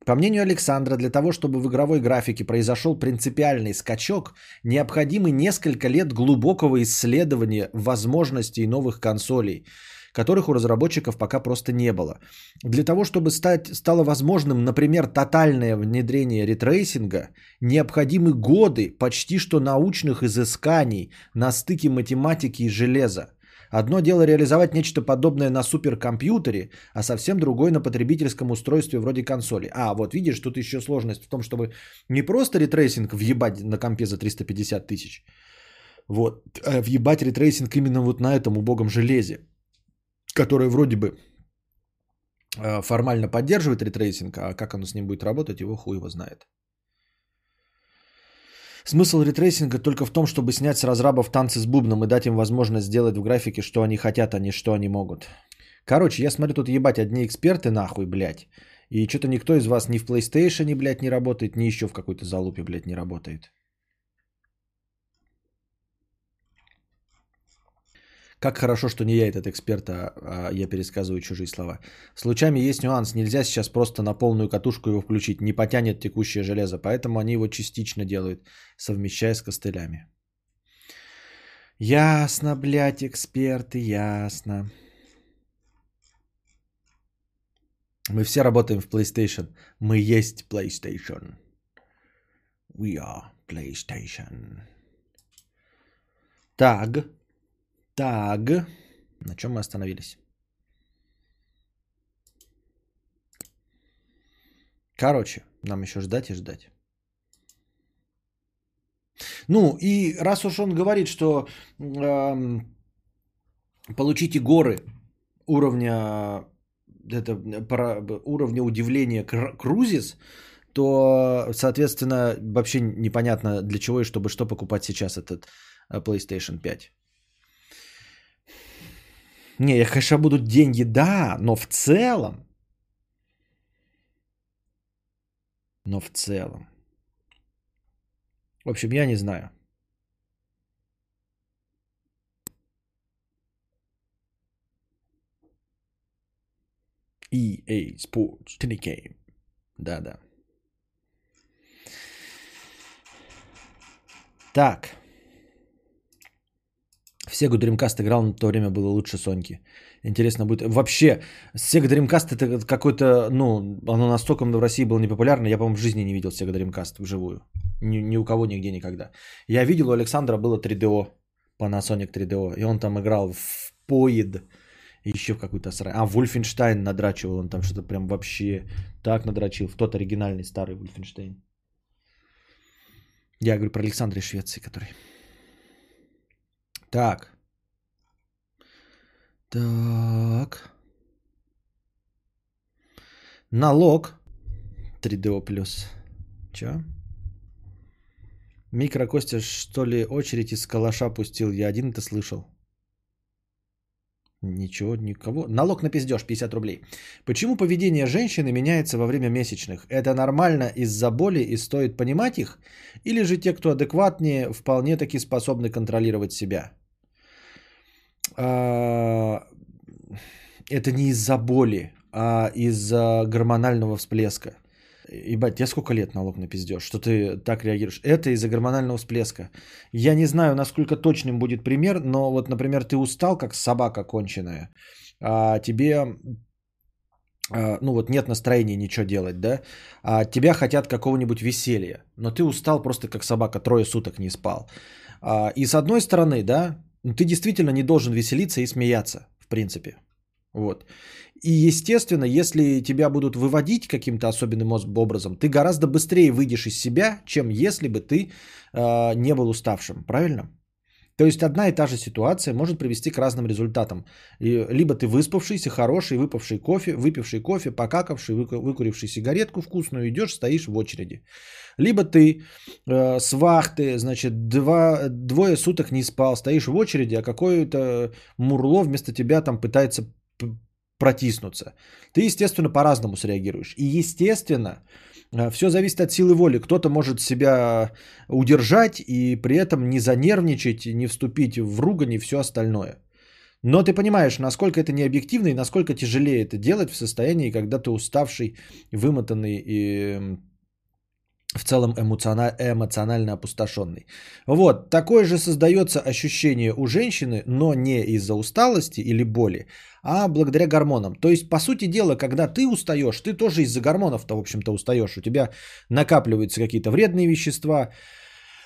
По мнению Александра, для того, чтобы в игровой графике произошел принципиальный скачок, необходимы несколько лет глубокого исследования возможностей новых консолей, которых у разработчиков пока просто не было. Для того, чтобы стать, стало возможным, например, тотальное внедрение рейтрейсинга, необходимы годы почти что научных изысканий на стыке математики и железа. Одно дело реализовать нечто подобное на суперкомпьютере, а совсем другое на потребительском устройстве вроде консоли. А, вот видишь, тут еще сложность в том, чтобы не просто рейтрейсинг въебать на компе за 350 тысяч, вот, а въебать рейтрейсинг именно вот на этом убогом железе, которое вроде бы э, формально поддерживает рейтрейсинг, а как оно с ним будет работать, его хуй его знает. Смысл рейтрейсинга только в том, чтобы снять с разрабов танцы с бубном и дать им возможность сделать в графике, что они хотят, а не что они могут. Короче, я смотрю, тут ебать одни эксперты нахуй, блядь. И что-то никто из вас ни в PlayStation, блядь, не работает, ни еще в какой-то залупе, блядь, не работает. Как хорошо, что не я этот эксперт, а, а я пересказываю чужие слова. С лучами есть нюанс. Нельзя сейчас просто на полную катушку его включить. Не потянет текущее железо. Поэтому они его частично делают, совмещая с костылями. Ясно, блядь, эксперты, ясно. Мы все работаем в PlayStation. Мы есть PlayStation. We are PlayStation. Так. Так. На чем мы остановились? Короче, нам еще ждать и ждать. Ну, и раз уж он говорит, что эм, получите горы уровня, это, пора- уровня удивления кр- крузис, то, соответственно, вообще непонятно для чего и чтобы что покупать сейчас этот э, PlayStation 5. Не, я, конечно, будут деньги, да, но в целом, но в целом. В общем, я не знаю. EA Sports 2K. Да-да. Так. В Sega Dreamcast играл, в то время было лучше Соньки. Интересно будет. Вообще, Sega Dreamcast это какой-то, ну, оно настолько в России было непопулярно, я, по-моему, в жизни не видел Sega Dreamcast вживую. Ни, ни у кого нигде никогда. Я видел, у Александра было 3DO, Panasonic 3DO, и он там играл в Поид, еще в какую-то срань. А, Вульфенштайн надрачивал, он там что-то прям вообще так надрачил, в тот оригинальный старый Вульфенштейн. Я говорю про Александра из Швеции, который... Так. Так. Налог. 3DO плюс. Чё? Микро Костя, что ли, очередь из калаша пустил? Я один это слышал. Ничего, никого. Налог на пиздеж 50 рублей. Почему поведение женщины меняется во время месячных? Это нормально из-за боли и стоит понимать их? Или же те, кто адекватнее, вполне таки способны контролировать себя? А, это не из-за боли, а из-за гормонального всплеска. Ебать, тебе сколько лет налог на пиздеж, что ты так реагируешь? Это из-за гормонального всплеска. Я не знаю, насколько точным будет пример, но вот, например, ты устал, как собака конченая, а тебе а, ну вот нет настроения ничего делать, да, а тебя хотят какого-нибудь веселья, но ты устал просто как собака, трое суток не спал. А, и с одной стороны, да, ты действительно не должен веселиться и смеяться, в принципе. Вот. И, естественно, если тебя будут выводить каким-то особенным образом, ты гораздо быстрее выйдешь из себя, чем если бы ты э, не был уставшим. Правильно? То есть одна и та же ситуация может привести к разным результатам. Либо ты выспавшийся, хороший, выпавший кофе, выпивший кофе, покакавший, выкуривший сигаретку вкусную, идешь, стоишь в очереди. Либо ты э, с вахты, значит, два, двое суток не спал, стоишь в очереди, а какое-то мурло вместо тебя там пытается протиснуться. Ты, естественно, по-разному среагируешь. И, естественно, э, все зависит от силы воли. Кто-то может себя удержать и при этом не занервничать, не вступить в ругань и все остальное. Но ты понимаешь, насколько это не объективно и насколько тяжелее это делать в состоянии, когда ты уставший, вымотанный и в целом эмоционально опустошенный. Вот, такое же создается ощущение у женщины, но не из-за усталости или боли, а благодаря гормонам. То есть, по сути дела, когда ты устаешь, ты тоже из-за гормонов-то, в общем-то, устаешь. У тебя накапливаются какие-то вредные вещества,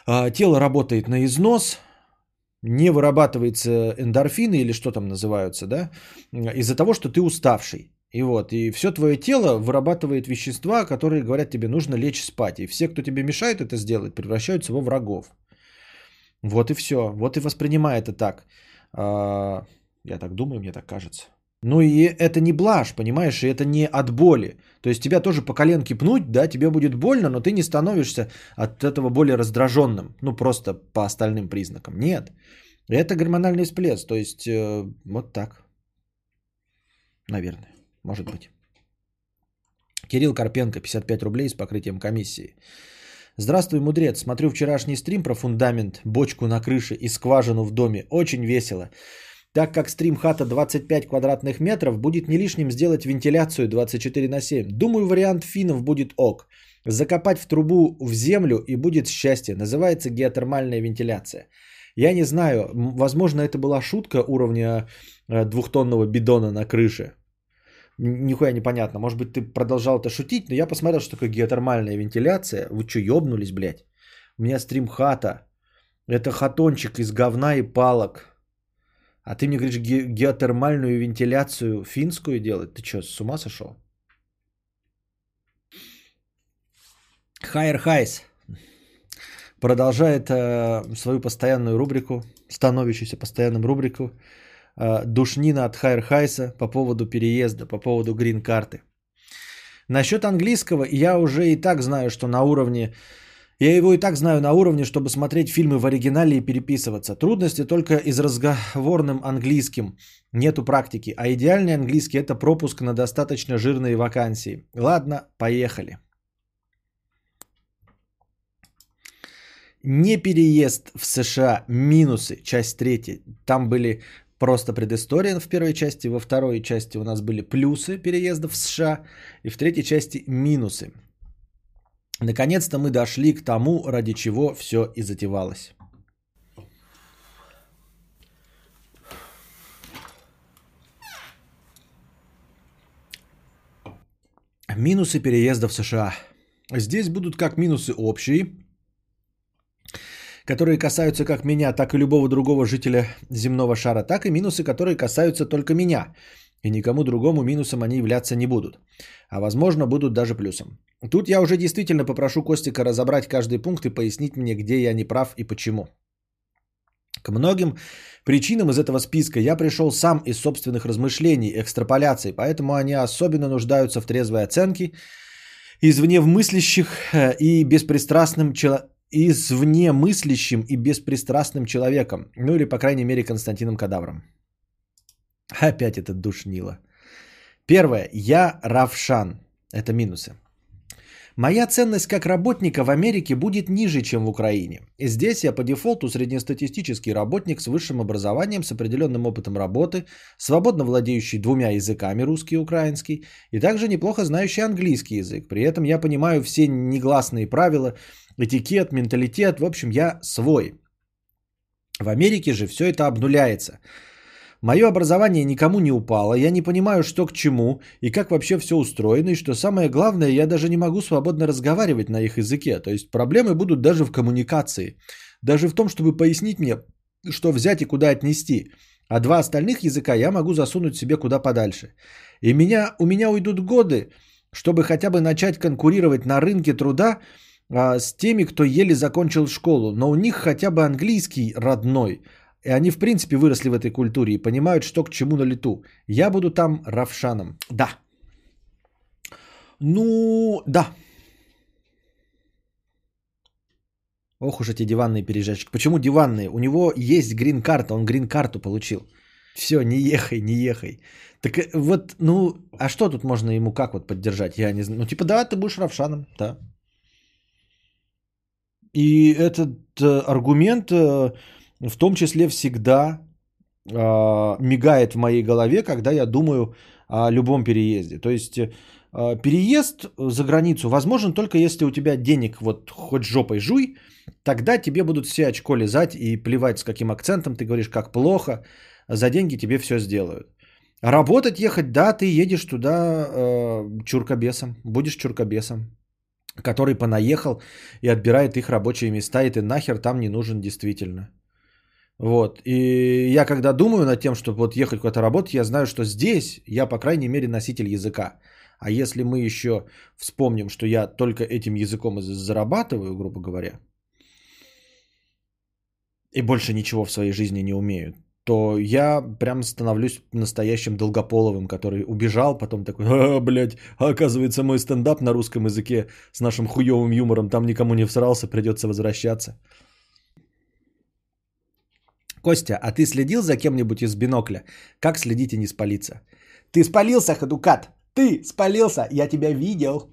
а, тело работает на износ, не вырабатывается эндорфины или что там называются, да, из-за того, что ты уставший. И вот, и все твое тело вырабатывает вещества, которые говорят тебе, нужно лечь спать. И все, кто тебе мешает это сделать, превращаются во врагов. Вот и все. Вот и воспринимай это так. А, я так думаю, мне так кажется. Ну и это не блажь, понимаешь, и это не от боли. То есть тебя тоже по коленке пнуть, да, тебе будет больно, но ты не становишься от этого более раздраженным. Ну просто по остальным признакам. Нет. Это гормональный всплеск. То есть э, вот так. Наверное. Может быть. Кирилл Карпенко, 55 рублей с покрытием комиссии. Здравствуй, мудрец. Смотрю вчерашний стрим про фундамент, бочку на крыше и скважину в доме. Очень весело. Так как стрим хата 25 квадратных метров, будет не лишним сделать вентиляцию 24 на 7. Думаю, вариант финнов будет ок. Закопать в трубу в землю и будет счастье. Называется геотермальная вентиляция. Я не знаю, возможно, это была шутка уровня э, двухтонного бидона на крыше нихуя непонятно. Может быть, ты продолжал это шутить, но я посмотрел, что такое геотермальная вентиляция. Вы что, ёбнулись, блядь? У меня стрим хата. Это хатончик из говна и палок. А ты мне говоришь ге- геотермальную вентиляцию финскую делать? Ты что, с ума сошел? Хайер Хайс продолжает э, свою постоянную рубрику, становящуюся постоянным рубрику душнина от Хайр Хайса по поводу переезда, по поводу грин-карты. Насчет английского я уже и так знаю, что на уровне... Я его и так знаю на уровне, чтобы смотреть фильмы в оригинале и переписываться. Трудности только из разговорным английским. Нету практики. А идеальный английский это пропуск на достаточно жирные вакансии. Ладно, поехали. Не переезд в США. Минусы. Часть третья. Там были просто предыстория в первой части, во второй части у нас были плюсы переезда в США, и в третьей части минусы. Наконец-то мы дошли к тому, ради чего все и затевалось. Минусы переезда в США. Здесь будут как минусы общие, которые касаются как меня, так и любого другого жителя земного шара, так и минусы, которые касаются только меня. И никому другому минусом они являться не будут. А возможно будут даже плюсом. Тут я уже действительно попрошу Костика разобрать каждый пункт и пояснить мне, где я не прав и почему. К многим причинам из этого списка я пришел сам из собственных размышлений, экстраполяций, поэтому они особенно нуждаются в трезвой оценке извне в мыслящих э, и беспристрастным человеком извне мыслящим и беспристрастным человеком, ну или, по крайней мере, Константином Кадавром. Опять этот душнило. Первое. Я Равшан. Это минусы. Моя ценность как работника в Америке будет ниже, чем в Украине. Здесь я по дефолту среднестатистический работник с высшим образованием, с определенным опытом работы, свободно владеющий двумя языками, русский и украинский, и также неплохо знающий английский язык. При этом я понимаю все негласные правила, этикет, менталитет, в общем, я свой. В Америке же все это обнуляется – Мое образование никому не упало, я не понимаю, что к чему и как вообще все устроено, и что самое главное, я даже не могу свободно разговаривать на их языке. То есть проблемы будут даже в коммуникации, даже в том, чтобы пояснить мне, что взять и куда отнести. А два остальных языка я могу засунуть себе куда подальше. И меня, у меня уйдут годы, чтобы хотя бы начать конкурировать на рынке труда а, с теми, кто еле закончил школу, но у них хотя бы английский родной – и они, в принципе, выросли в этой культуре и понимают, что к чему на лету. Я буду там Равшаном. Да. Ну, да. Ох уж эти диванные переезжачки. Почему диванные? У него есть грин-карта, он грин-карту получил. Все, не ехай, не ехай. Так э, вот, ну, а что тут можно ему как вот поддержать? Я не знаю. Ну, типа, да, ты будешь Равшаном, да. И этот э, аргумент э, в том числе всегда э, мигает в моей голове, когда я думаю о любом переезде. То есть э, переезд за границу возможен только если у тебя денег вот хоть жопой жуй, тогда тебе будут все очко лизать и плевать с каким акцентом ты говоришь, как плохо, за деньги тебе все сделают. Работать, ехать, да, ты едешь туда э, чуркобесом, будешь чуркобесом, который понаехал и отбирает их рабочие места, и ты нахер там не нужен действительно. Вот. И я когда думаю над тем, чтобы вот ехать куда-то работать, я знаю, что здесь я, по крайней мере, носитель языка. А если мы еще вспомним, что я только этим языком зарабатываю, грубо говоря, и больше ничего в своей жизни не умею, то я прям становлюсь настоящим Долгополовым, который убежал, потом такой, а, блядь, оказывается мой стендап на русском языке с нашим хуевым юмором там никому не всрался, придется возвращаться. Костя, а ты следил за кем-нибудь из бинокля? Как следить и не спалиться? Ты спалился, Хадукат! Ты спалился! Я тебя видел!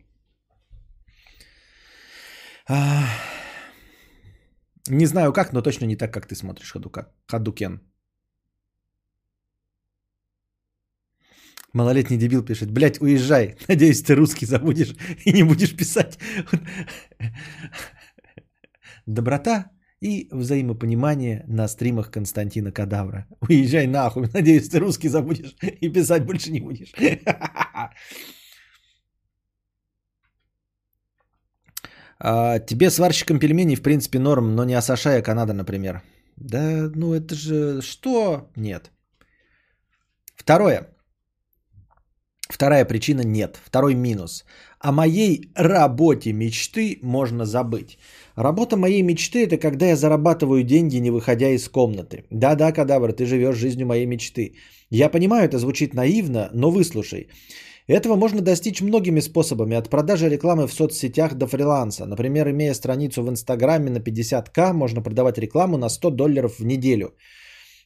Не знаю как, но точно не так, как ты смотришь, Хадука. Хадукен. Малолетний дебил пишет, блядь, уезжай. Надеюсь, ты русский забудешь и не будешь писать. Доброта и взаимопонимание на стримах Константина Кадавра. Уезжай нахуй, надеюсь, ты русский забудешь и писать больше не будешь. А, тебе сварщиком пельменей, в принципе, норм, но не Асашая Канада, например. Да, ну это же что? Нет. Второе. Вторая причина нет. Второй минус. О моей работе мечты можно забыть. Работа моей мечты – это когда я зарабатываю деньги, не выходя из комнаты. Да-да, кадавр, ты живешь жизнью моей мечты. Я понимаю, это звучит наивно, но выслушай. Этого можно достичь многими способами, от продажи рекламы в соцсетях до фриланса. Например, имея страницу в Инстаграме на 50к, можно продавать рекламу на 100 долларов в неделю –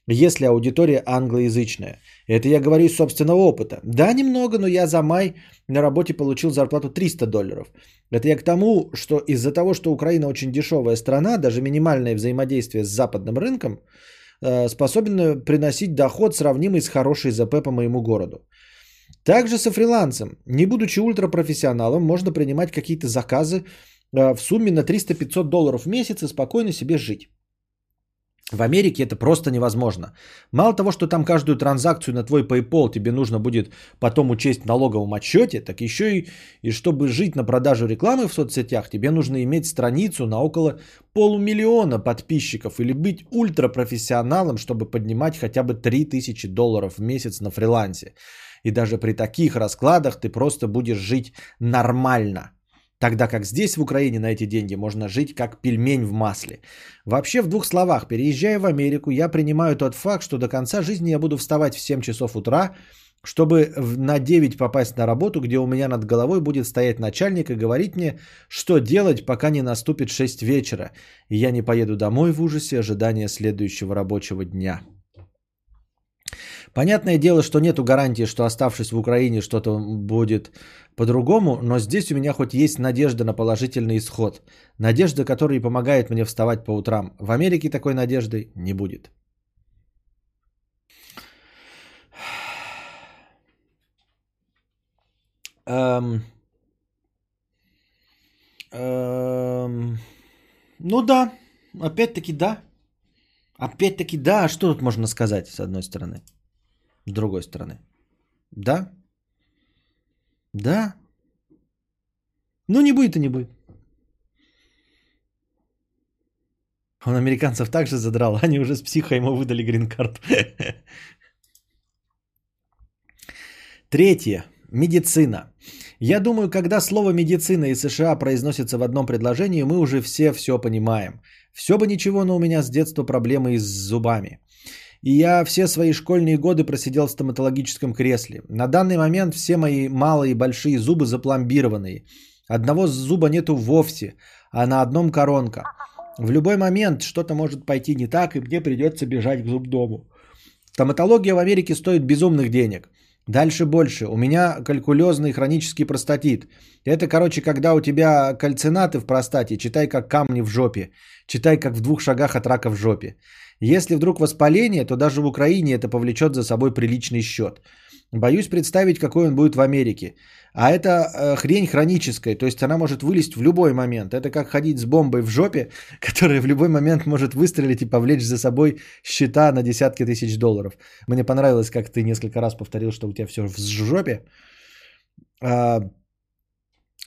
если аудитория англоязычная. Это я говорю из собственного опыта. Да, немного, но я за май на работе получил зарплату 300 долларов. Это я к тому, что из-за того, что Украина очень дешевая страна, даже минимальное взаимодействие с западным рынком э, способен приносить доход, сравнимый с хорошей ЗП по моему городу. Также со фрилансом. Не будучи ультрапрофессионалом, можно принимать какие-то заказы э, в сумме на 300-500 долларов в месяц и спокойно себе жить. В Америке это просто невозможно. Мало того, что там каждую транзакцию на твой PayPal тебе нужно будет потом учесть в налоговом отчете, так еще и, и чтобы жить на продажу рекламы в соцсетях, тебе нужно иметь страницу на около полумиллиона подписчиков или быть ультрапрофессионалом, чтобы поднимать хотя бы 3000 долларов в месяц на фрилансе. И даже при таких раскладах ты просто будешь жить нормально. Тогда как здесь, в Украине, на эти деньги можно жить как пельмень в масле. Вообще, в двух словах, переезжая в Америку, я принимаю тот факт, что до конца жизни я буду вставать в 7 часов утра, чтобы на 9 попасть на работу, где у меня над головой будет стоять начальник и говорить мне, что делать, пока не наступит 6 вечера, и я не поеду домой в ужасе ожидания следующего рабочего дня. Понятное дело, что нету гарантии, что оставшись в Украине что-то будет по-другому, но здесь у меня хоть есть надежда на положительный исход. Надежда, которая помогает мне вставать по утрам. В Америке такой надежды не будет. Эм... Эм... Ну да, опять-таки да. Опять-таки да, а что тут можно сказать с одной стороны? С другой стороны. Да? Да? Ну не будет и не будет. Он американцев также задрал, они уже с психо ему выдали грин-карту. Третье. Медицина. Я думаю, когда слово медицина и США произносится в одном предложении, мы уже все все понимаем. Все бы ничего, но у меня с детства проблемы с зубами. И я все свои школьные годы просидел в стоматологическом кресле. На данный момент все мои малые и большие зубы запломбированные. Одного зуба нету вовсе, а на одном коронка. В любой момент что-то может пойти не так, и мне придется бежать к зубдому. Стоматология в Америке стоит безумных денег. Дальше больше. У меня калькулезный хронический простатит. Это, короче, когда у тебя кальцинаты в простате, читай как камни в жопе. Читай как в двух шагах от рака в жопе. Если вдруг воспаление, то даже в Украине это повлечет за собой приличный счет. Боюсь представить, какой он будет в Америке. А это э, хрень хроническая, то есть она может вылезть в любой момент. Это как ходить с бомбой в жопе, которая в любой момент может выстрелить и повлечь за собой счета на десятки тысяч долларов. Мне понравилось, как ты несколько раз повторил, что у тебя все в жопе.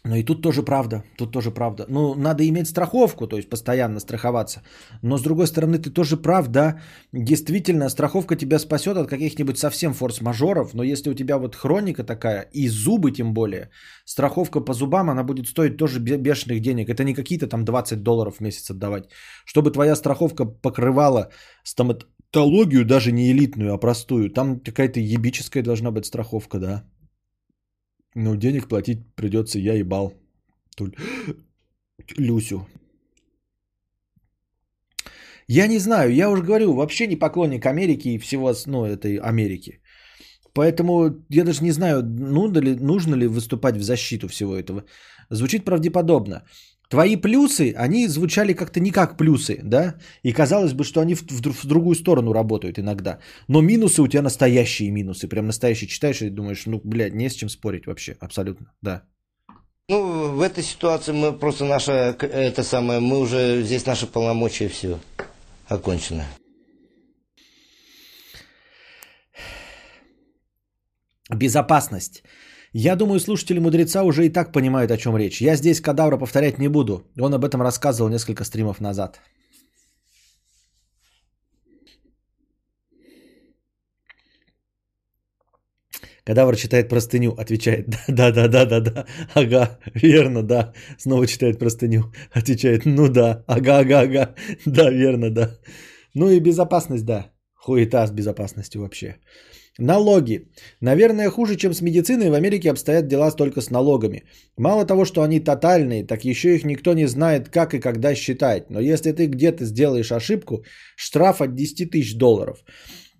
Но и тут тоже правда, тут тоже правда. Ну, надо иметь страховку, то есть постоянно страховаться. Но с другой стороны, ты тоже прав, да, действительно, страховка тебя спасет от каких-нибудь совсем форс-мажоров, но если у тебя вот хроника такая, и зубы тем более, страховка по зубам, она будет стоить тоже бешеных денег. Это не какие-то там 20 долларов в месяц отдавать. Чтобы твоя страховка покрывала стоматологию, даже не элитную, а простую, там какая-то ебическая должна быть страховка, да. Но денег платить придется я ебал. Туль. Люсю. Я не знаю, я уже говорю, вообще не поклонник Америки и всего, ну, этой Америки. Поэтому я даже не знаю, нужно ли, нужно ли выступать в защиту всего этого. Звучит правдеподобно. Твои плюсы, они звучали как-то не как плюсы, да? И казалось бы, что они в, в, в другую сторону работают иногда. Но минусы у тебя настоящие минусы. Прям настоящие читаешь и думаешь, ну, блядь, не с чем спорить вообще. Абсолютно, да. Ну, в этой ситуации мы просто наша, это самое, мы уже, здесь наши полномочия все окончено. Безопасность. Я думаю, слушатели мудреца уже и так понимают, о чем речь. Я здесь кадавра повторять не буду. Он об этом рассказывал несколько стримов назад. Кадавр читает простыню, отвечает, да, да, ага, верно, да. Снова читает простыню, отвечает, ну да, ага, ага, ага, да, верно, да. Ну и безопасность, да. Хуета с безопасностью вообще. Налоги. Наверное, хуже, чем с медициной, в Америке обстоят дела только с налогами. Мало того, что они тотальные, так еще их никто не знает, как и когда считать. Но если ты где-то сделаешь ошибку, штраф от 10 тысяч долларов.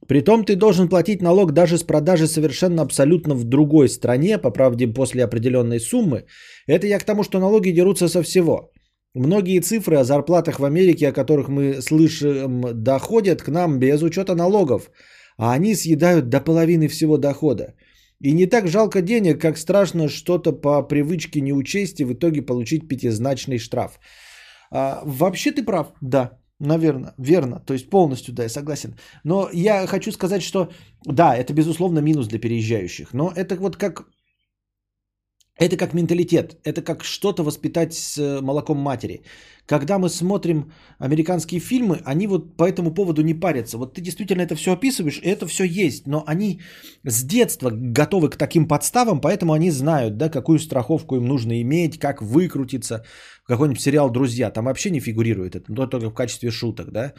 Притом ты должен платить налог даже с продажи совершенно абсолютно в другой стране, по правде после определенной суммы. Это я к тому, что налоги дерутся со всего. Многие цифры о зарплатах в Америке, о которых мы слышим, доходят к нам без учета налогов а они съедают до половины всего дохода. И не так жалко денег, как страшно что-то по привычке не учесть и в итоге получить пятизначный штраф. А, вообще ты прав, да, наверное, верно, то есть полностью, да, я согласен. Но я хочу сказать, что да, это безусловно минус для переезжающих, но это вот как это как менталитет, это как что-то воспитать с молоком матери. Когда мы смотрим американские фильмы, они вот по этому поводу не парятся. Вот ты действительно это все описываешь, и это все есть, но они с детства готовы к таким подставам, поэтому они знают, да, какую страховку им нужно иметь, как выкрутиться, какой-нибудь сериал «Друзья», там вообще не фигурирует это, только в качестве шуток, да,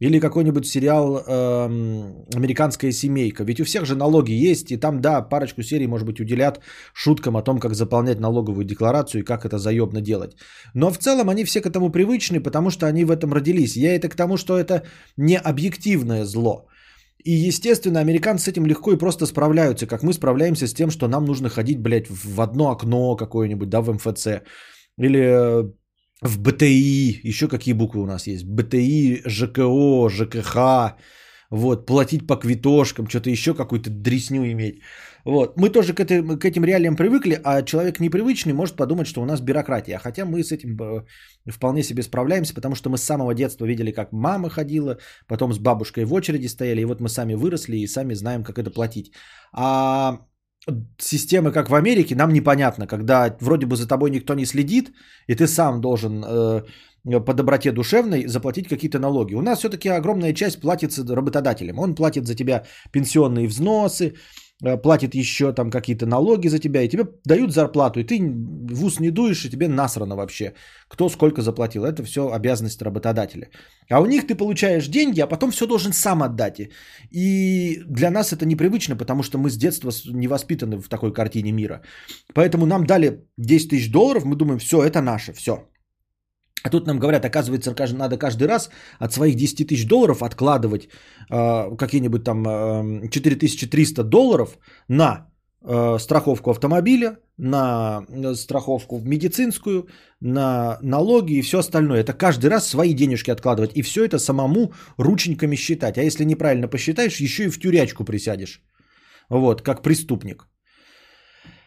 или какой-нибудь сериал эм, «Американская семейка», ведь у всех же налоги есть, и там, да, парочку серий, может быть, уделят шуткам о том, как заполнять налоговую декларацию и как это заебно делать. Но в целом они все к этому привычны, потому что они в этом родились. Я это к тому, что это не объективное зло. И, естественно, американцы с этим легко и просто справляются, как мы справляемся с тем, что нам нужно ходить, блядь, в одно окно какое-нибудь, да, в МФЦ. Или э, в БТИ, еще какие буквы у нас есть? БТИ, ЖКО, ЖКХ, вот, платить по квитошкам, что-то еще какую-то дресню иметь. Вот. Мы тоже к, этой, к этим реалиям привыкли, а человек непривычный может подумать, что у нас бюрократия. Хотя мы с этим э, вполне себе справляемся, потому что мы с самого детства видели, как мама ходила, потом с бабушкой в очереди стояли, и вот мы сами выросли и сами знаем, как это платить. А системы, как в Америке, нам непонятно, когда вроде бы за тобой никто не следит, и ты сам должен э, по доброте душевной заплатить какие-то налоги. У нас все-таки огромная часть платится работодателем. Он платит за тебя пенсионные взносы, платит еще там какие-то налоги за тебя, и тебе дают зарплату, и ты в ус не дуешь, и тебе насрано вообще, кто сколько заплатил. Это все обязанность работодателя. А у них ты получаешь деньги, а потом все должен сам отдать. И для нас это непривычно, потому что мы с детства не воспитаны в такой картине мира. Поэтому нам дали 10 тысяч долларов, мы думаем, все, это наше, все. А тут нам говорят, оказывается, надо каждый раз от своих 10 тысяч долларов откладывать э, какие-нибудь там э, 4300 долларов на э, страховку автомобиля, на страховку медицинскую, на налоги и все остальное. Это каждый раз свои денежки откладывать. И все это самому рученьками считать. А если неправильно посчитаешь, еще и в тюрячку присядешь. Вот, как преступник.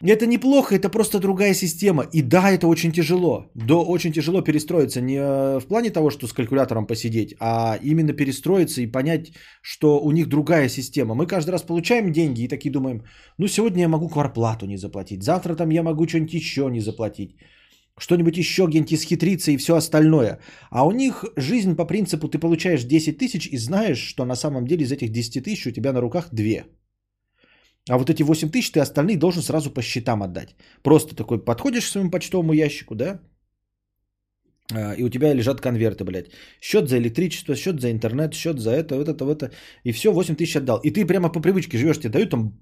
Это неплохо, это просто другая система. И да, это очень тяжело. Да, очень тяжело перестроиться не э, в плане того, что с калькулятором посидеть, а именно перестроиться и понять, что у них другая система. Мы каждый раз получаем деньги и такие думаем, ну сегодня я могу кварплату не заплатить, завтра там я могу что-нибудь еще не заплатить что-нибудь еще где-нибудь исхитриться и все остальное. А у них жизнь по принципу ты получаешь 10 тысяч и знаешь, что на самом деле из этих 10 тысяч у тебя на руках 2. А вот эти 8 тысяч ты остальные должен сразу по счетам отдать. Просто такой подходишь к своему почтовому ящику, да? А, и у тебя лежат конверты, блядь. Счет за электричество, счет за интернет, счет за это, вот это, вот это. И все, 8 тысяч отдал. И ты прямо по привычке живешь, тебе дают там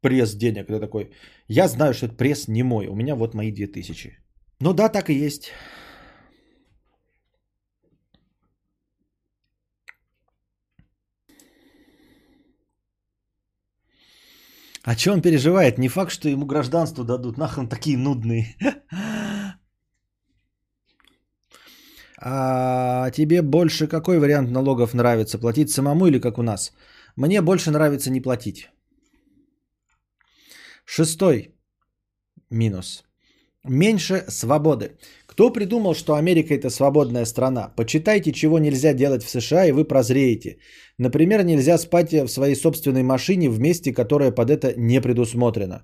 пресс денег. Ты такой, я знаю, что этот пресс не мой. У меня вот мои 2 тысячи. Ну да, так и есть. А что он переживает? Не факт, что ему гражданство дадут. Нахрен такие нудные. А тебе больше какой вариант налогов нравится? Платить самому или как у нас? Мне больше нравится не платить. Шестой минус. Меньше свободы. Кто придумал, что Америка это свободная страна? Почитайте, чего нельзя делать в США, и вы прозреете. Например, нельзя спать в своей собственной машине в месте, которое под это не предусмотрено.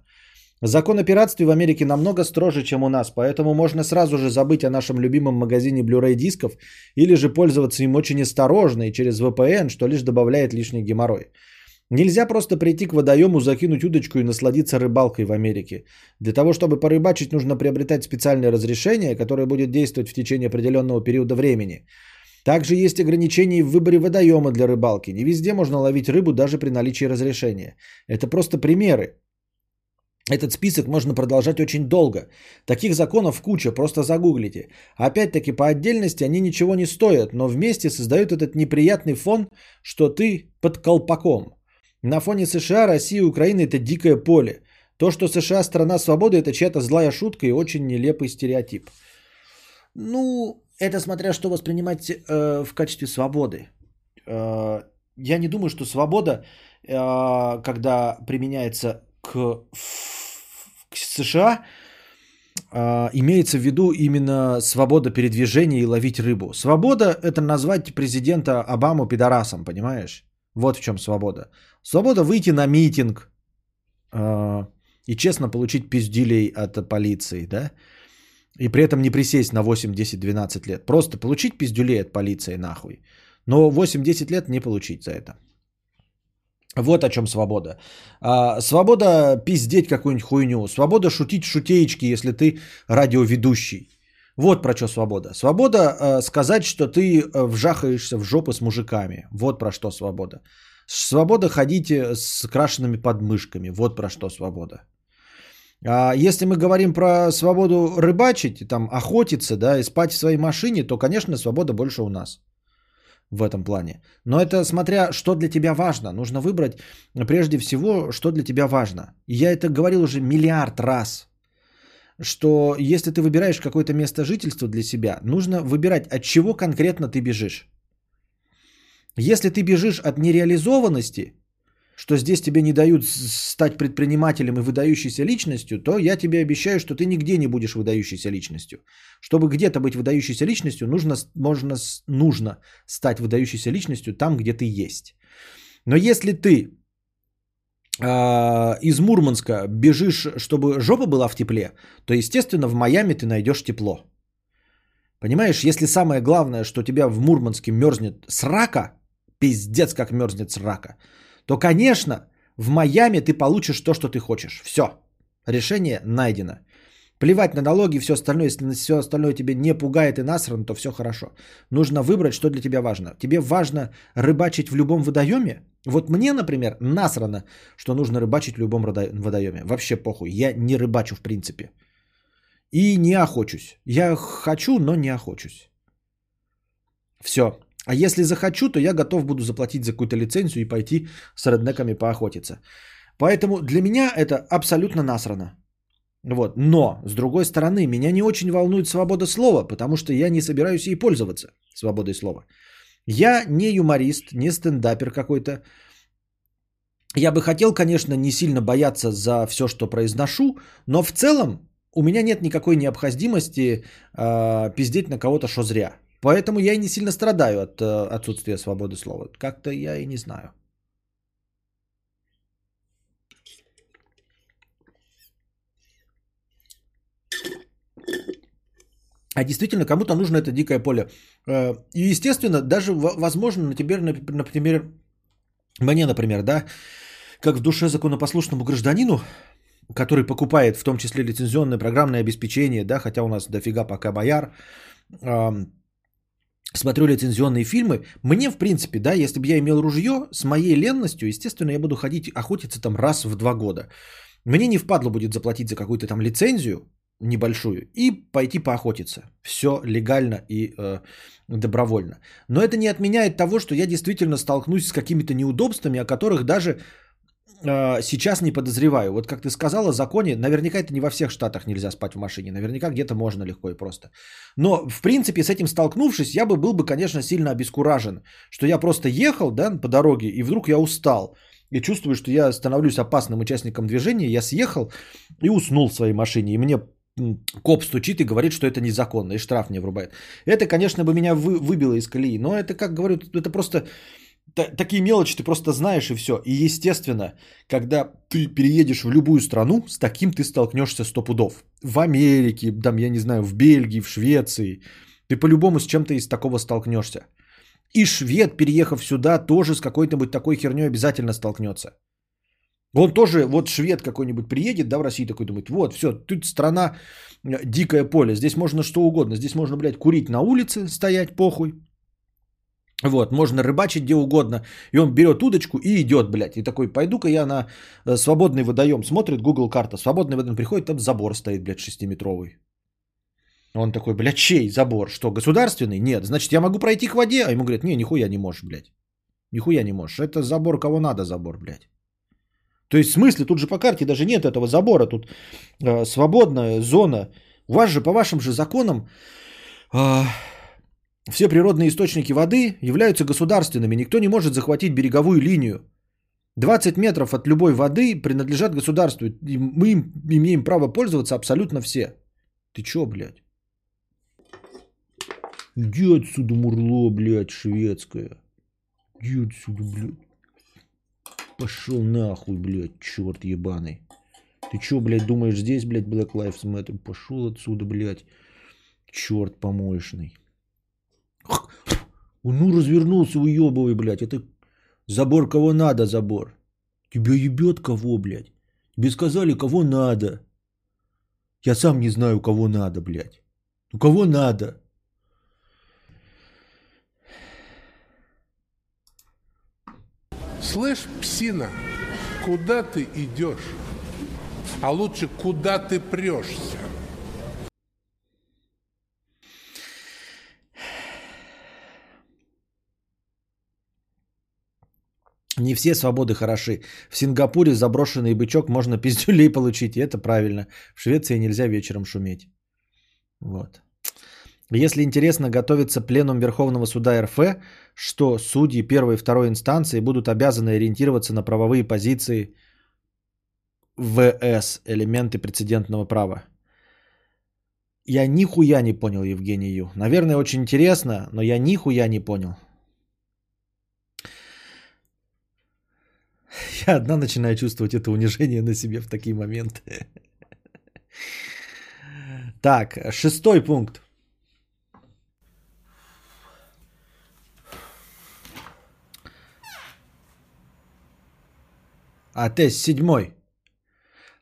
Закон о пиратстве в Америке намного строже, чем у нас, поэтому можно сразу же забыть о нашем любимом магазине Blu-ray дисков или же пользоваться им очень осторожно и через VPN, что лишь добавляет лишний геморрой. Нельзя просто прийти к водоему, закинуть удочку и насладиться рыбалкой в Америке. Для того, чтобы порыбачить, нужно приобретать специальное разрешение, которое будет действовать в течение определенного периода времени. Также есть ограничения в выборе водоема для рыбалки. Не везде можно ловить рыбу даже при наличии разрешения. Это просто примеры. Этот список можно продолжать очень долго. Таких законов куча, просто загуглите. Опять-таки по отдельности они ничего не стоят, но вместе создают этот неприятный фон, что ты под колпаком. На фоне США, России и Украины это дикое поле. То, что США страна свободы, это чья-то злая шутка и очень нелепый стереотип. Ну, это смотря что воспринимать э, в качестве свободы. Э, я не думаю, что свобода, э, когда применяется к, к США, э, имеется в виду именно свобода передвижения и ловить рыбу. Свобода – это назвать президента Обаму пидорасом, понимаешь? Вот в чем свобода. Свобода выйти на митинг э, и честно получить пиздюлей от полиции, да? И при этом не присесть на 8, 10, 12 лет. Просто получить пиздюлей от полиции нахуй. Но 8-10 лет не получить за это. Вот о чем свобода. А, свобода пиздеть какую-нибудь хуйню. Свобода шутить шутеечки, если ты радиоведущий. Вот про что свобода. Свобода э, сказать, что ты э, вжахаешься в жопу с мужиками. Вот про что свобода. Свобода ходить э, с крашенными подмышками. Вот про что свобода. А если мы говорим про свободу рыбачить, там, охотиться, да, и спать в своей машине, то, конечно, свобода больше у нас. в этом плане. Но это смотря, что для тебя важно. Нужно выбрать прежде всего, что для тебя важно. Я это говорил уже миллиард раз, что если ты выбираешь какое-то место жительства для себя, нужно выбирать, от чего конкретно ты бежишь. Если ты бежишь от нереализованности, что здесь тебе не дают стать предпринимателем и выдающейся личностью, то я тебе обещаю, что ты нигде не будешь выдающейся личностью. Чтобы где-то быть выдающейся личностью, нужно, можно, нужно стать выдающейся личностью там, где ты есть. Но если ты э, из Мурманска бежишь, чтобы жопа была в тепле, то, естественно, в Майами ты найдешь тепло. Понимаешь, если самое главное, что тебя в Мурманске мерзнет срака, пиздец как мерзнет срака, то, конечно, в Майами ты получишь то, что ты хочешь. Все. Решение найдено. Плевать на налоги и все остальное. Если все остальное тебе не пугает и насрано, то все хорошо. Нужно выбрать, что для тебя важно. Тебе важно рыбачить в любом водоеме? Вот мне, например, насрано, что нужно рыбачить в любом водоеме. Вообще похуй. Я не рыбачу в принципе. И не охочусь. Я хочу, но не охочусь. Все. А если захочу, то я готов буду заплатить за какую-то лицензию и пойти с реднеками поохотиться. Поэтому для меня это абсолютно насрано. Вот. Но, с другой стороны, меня не очень волнует свобода слова, потому что я не собираюсь ей пользоваться, свободой слова. Я не юморист, не стендапер какой-то. Я бы хотел, конечно, не сильно бояться за все, что произношу, но в целом у меня нет никакой необходимости э, пиздеть на кого-то, что зря. Поэтому я и не сильно страдаю от э, отсутствия свободы слова. Как-то я и не знаю. А действительно, кому-то нужно это дикое поле. Э, и, естественно, даже, возможно, на тебе, например, мне, например, да, как в душе законопослушному гражданину, который покупает в том числе лицензионное программное обеспечение, да, хотя у нас дофига пока бояр, смотрю лицензионные фильмы, мне, в принципе, да, если бы я имел ружье, с моей ленностью, естественно, я буду ходить охотиться там раз в два года. Мне не впадло будет заплатить за какую-то там лицензию небольшую и пойти поохотиться. Все легально и э, добровольно. Но это не отменяет того, что я действительно столкнусь с какими-то неудобствами, о которых даже сейчас не подозреваю. Вот как ты сказала, в законе, наверняка это не во всех штатах нельзя спать в машине, наверняка где-то можно легко и просто. Но, в принципе, с этим столкнувшись, я бы был бы, конечно, сильно обескуражен, что я просто ехал да, по дороге, и вдруг я устал, и чувствую, что я становлюсь опасным участником движения, я съехал и уснул в своей машине, и мне коп стучит и говорит, что это незаконно, и штраф мне врубает. Это, конечно, бы меня вы, выбило из колеи, но это, как говорю, это просто такие мелочи ты просто знаешь и все. И естественно, когда ты переедешь в любую страну, с таким ты столкнешься сто пудов. В Америке, там, я не знаю, в Бельгии, в Швеции. Ты по-любому с чем-то из такого столкнешься. И швед, переехав сюда, тоже с какой-нибудь такой херней обязательно столкнется. Он тоже, вот швед какой-нибудь приедет, да, в России такой думает, вот, все, тут страна э, дикое поле, здесь можно что угодно, здесь можно, блядь, курить на улице, стоять, похуй, вот, можно рыбачить где угодно. И он берет удочку и идет, блядь. И такой, пойду-ка я на э, свободный водоем. Смотрит Google карта. Свободный водоем приходит, там забор стоит, блядь, шестиметровый. Он такой, блядь, чей забор? Что, государственный? Нет. Значит, я могу пройти к воде? А ему говорят, не, нихуя не можешь, блядь. Нихуя не можешь. Это забор, кого надо забор, блядь. То есть, в смысле, тут же по карте даже нет этого забора. Тут э, свободная зона. У вас же, по вашим же законам, э, все природные источники воды являются государственными. Никто не может захватить береговую линию. 20 метров от любой воды принадлежат государству. И мы им имеем право пользоваться абсолютно все. Ты чё, блядь? Иди отсюда, мурло, блядь, шведское. Иди отсюда, блядь. Пошел нахуй, блядь, черт ебаный. Ты чё, блядь, думаешь, здесь, блядь, Black Lives Matter? Пошел отсюда, блядь, черт помоечный. Ну, развернулся, уебывай, блядь. Это забор кого надо, забор. Тебя ебет кого, блядь? Тебе сказали, кого надо. Я сам не знаю, кого надо, блядь. Ну, кого надо? Слышь, псина, куда ты идешь? А лучше, куда ты прешься? Не все свободы хороши. В Сингапуре заброшенный бычок можно пиздюлей получить, и это правильно. В Швеции нельзя вечером шуметь. Вот. Если интересно, готовится пленум Верховного суда РФ, что судьи первой и второй инстанции будут обязаны ориентироваться на правовые позиции ВС, элементы прецедентного права. Я нихуя не понял, Евгений Ю. Наверное, очень интересно, но я нихуя не понял. Я одна начинаю чувствовать это унижение на себе в такие моменты. Так, шестой пункт. А тест седьмой.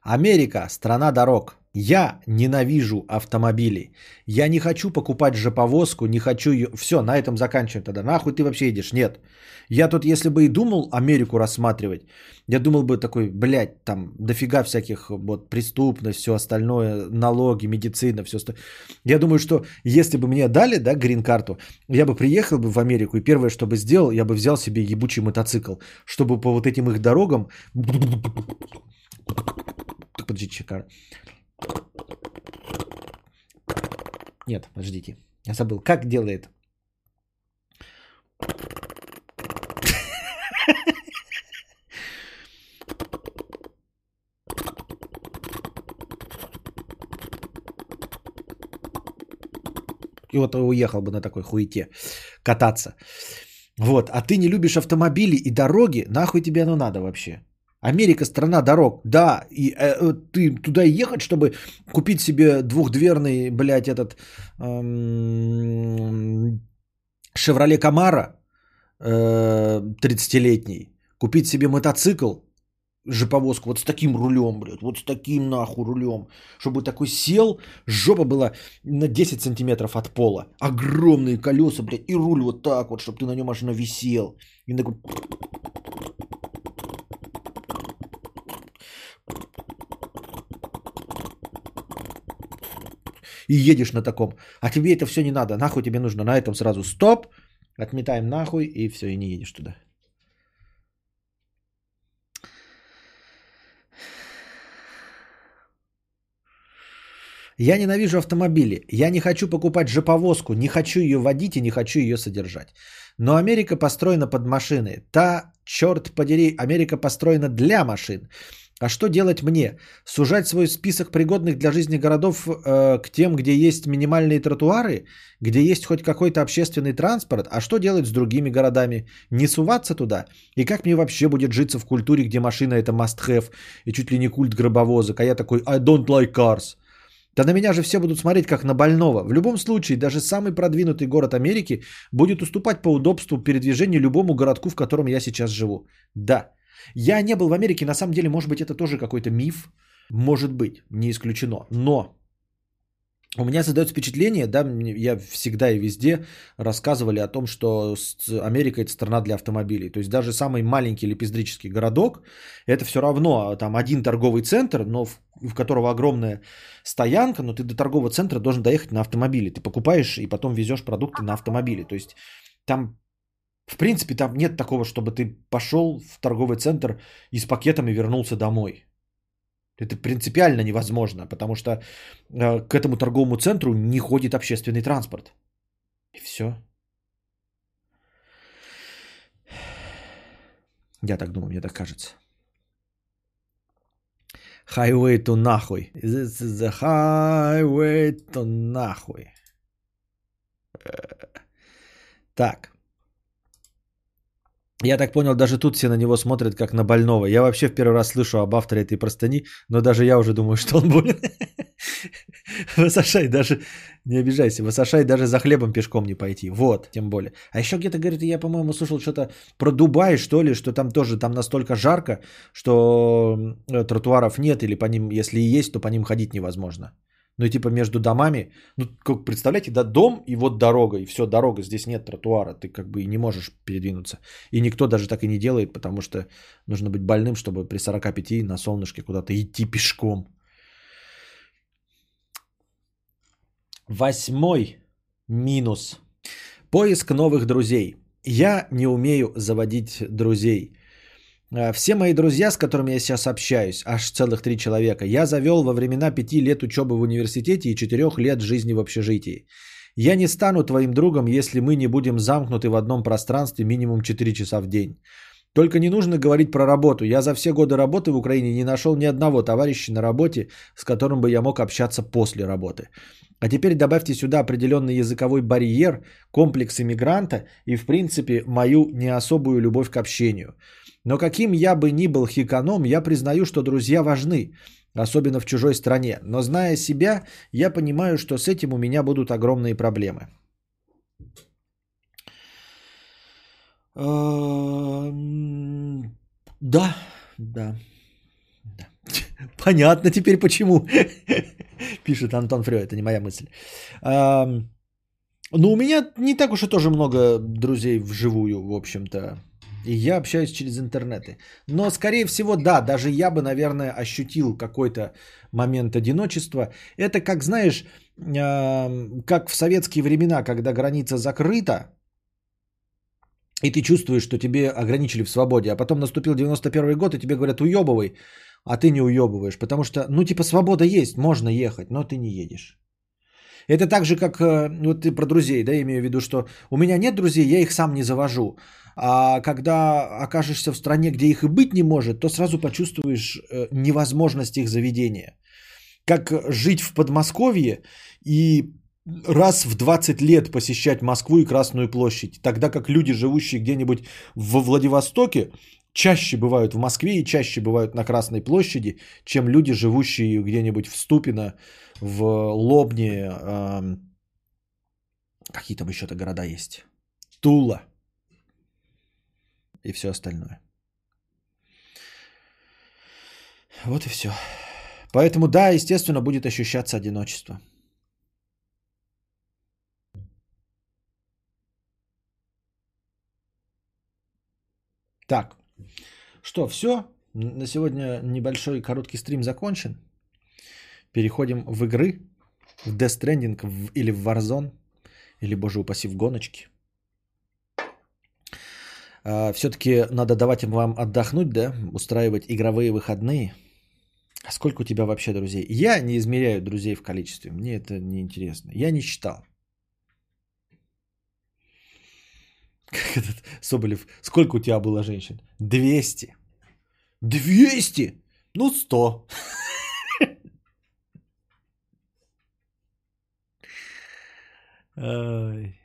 Америка – страна дорог. Я ненавижу автомобили. Я не хочу покупать жоповозку, не хочу ее... Все, на этом заканчиваем тогда. Нахуй ты вообще едешь? Нет. Я тут, если бы и думал Америку рассматривать, я думал бы такой, блядь, там дофига всяких вот преступность, все остальное, налоги, медицина, все остальное. Я думаю, что если бы мне дали, да, грин-карту, я бы приехал бы в Америку, и первое, что бы сделал, я бы взял себе ебучий мотоцикл, чтобы по вот этим их дорогам... Подождите, чекар. Нет, подождите. Я забыл. Как делает? И вот уехал бы на такой хуете кататься. Вот, а ты не любишь автомобили и дороги, нахуй тебе оно надо вообще? Америка страна дорог, да, и э, э, ты туда ехать, чтобы купить себе двухдверный, блядь, этот эм, Шевроле Камара э, 30-летний, купить себе мотоцикл, жоповозку, вот с таким рулем, блядь, вот с таким нахуй рулем, чтобы такой сел, жопа была на 10 сантиметров от пола, огромные колеса, блядь, и руль вот так вот, чтобы ты на нем аж нависел, и такой и едешь на таком. А тебе это все не надо, нахуй тебе нужно на этом сразу стоп, отметаем нахуй и все, и не едешь туда. Я ненавижу автомобили. Я не хочу покупать жоповозку, не хочу ее водить и не хочу ее содержать. Но Америка построена под машины. Та, черт подери, Америка построена для машин. А что делать мне? Сужать свой список пригодных для жизни городов э, к тем, где есть минимальные тротуары, где есть хоть какой-то общественный транспорт? А что делать с другими городами? Не суваться туда? И как мне вообще будет житься в культуре, где машина это must-have и чуть ли не культ гробовозок, а я такой I don't like cars? Да на меня же все будут смотреть как на больного. В любом случае, даже самый продвинутый город Америки будет уступать по удобству передвижения любому городку, в котором я сейчас живу. Да, я не был в Америке, на самом деле, может быть, это тоже какой-то миф. Может быть, не исключено. Но у меня создается впечатление, да, я всегда и везде рассказывали о том, что Америка это страна для автомобилей. То есть даже самый маленький лепездрический городок, это все равно там один торговый центр, но в, в которого огромная стоянка, но ты до торгового центра должен доехать на автомобиле. Ты покупаешь и потом везешь продукты на автомобиле. То есть там в принципе, там нет такого, чтобы ты пошел в торговый центр и с пакетами вернулся домой. Это принципиально невозможно, потому что э, к этому торговому центру не ходит общественный транспорт. И все. Я так думаю, мне так кажется. Highway to нахуй. This is the highway to нахуй. Э, так. Я так понял, даже тут все на него смотрят как на больного. Я вообще в первый раз слышу об авторе этой простыни, но даже я уже думаю, что он болен. Высошай даже, не обижайся, высошай даже за хлебом пешком не пойти. Вот, тем более. А еще где-то, говорит, я, по-моему, слышал что-то про Дубай, что ли, что там тоже, там настолько жарко, что э, тротуаров нет, или по ним, если и есть, то по ним ходить невозможно. Ну типа между домами, ну как представляете, да, дом и вот дорога, и все, дорога, здесь нет тротуара, ты как бы и не можешь передвинуться. И никто даже так и не делает, потому что нужно быть больным, чтобы при 45 на солнышке куда-то идти пешком. Восьмой минус. Поиск новых друзей. Я не умею заводить друзей. Э, Все мои друзья, с которыми я сейчас общаюсь, аж целых три человека, я завел во времена пяти лет учебы в университете и четырех лет жизни в общежитии. Я не стану твоим другом, если мы не будем замкнуты в одном пространстве минимум 4 часа в день. Только не нужно говорить про работу. Я за все годы работы в Украине не нашел ни одного товарища на работе, с которым бы я мог общаться после работы. А теперь добавьте сюда определенный языковой барьер, комплекс иммигранта и, в принципе, мою не особую любовь к общению. Но каким я бы ни был хиканом, я признаю, что друзья важны, особенно в чужой стране. Но зная себя, я понимаю, что с этим у меня будут огромные проблемы. Да, да. Понятно теперь почему. Пишет Антон Фрё, это не моя мысль. Эм, Ну, у меня не так уж и тоже много друзей вживую, в общем-то. И я общаюсь через интернеты. Но, скорее всего, да, даже я бы, наверное, ощутил какой-то момент одиночества. Это, как знаешь, как в советские времена, когда граница закрыта, и ты чувствуешь, что тебе ограничили в свободе, а потом наступил 91 год, и тебе говорят, уебывай, а ты не уебываешь, потому что, ну, типа, свобода есть, можно ехать, но ты не едешь. Это так же, как, э, вот ты про друзей, да, имею в виду, что у меня нет друзей, я их сам не завожу. А когда окажешься в стране, где их и быть не может, то сразу почувствуешь э, невозможность их заведения. Как жить в Подмосковье и раз в 20 лет посещать Москву и Красную площадь, тогда как люди, живущие где-нибудь во Владивостоке, чаще бывают в Москве и чаще бывают на Красной площади, чем люди, живущие где-нибудь в Ступино, в Лобне, эм, какие там еще-то города есть, Тула и все остальное. Вот и все. Поэтому да, естественно, будет ощущаться одиночество. Так, что, все? На сегодня небольшой короткий стрим закончен. Переходим в игры, в Death Stranding в- или в Warzone, или, боже упаси, в гоночки. Все-таки надо давать им вам отдохнуть, да, устраивать игровые выходные. А сколько у тебя вообще друзей? Я не измеряю друзей в количестве, мне это не интересно. Я не считал. Как этот Соболев, сколько у тебя было женщин? 200. 200? Ну, 100. Ай.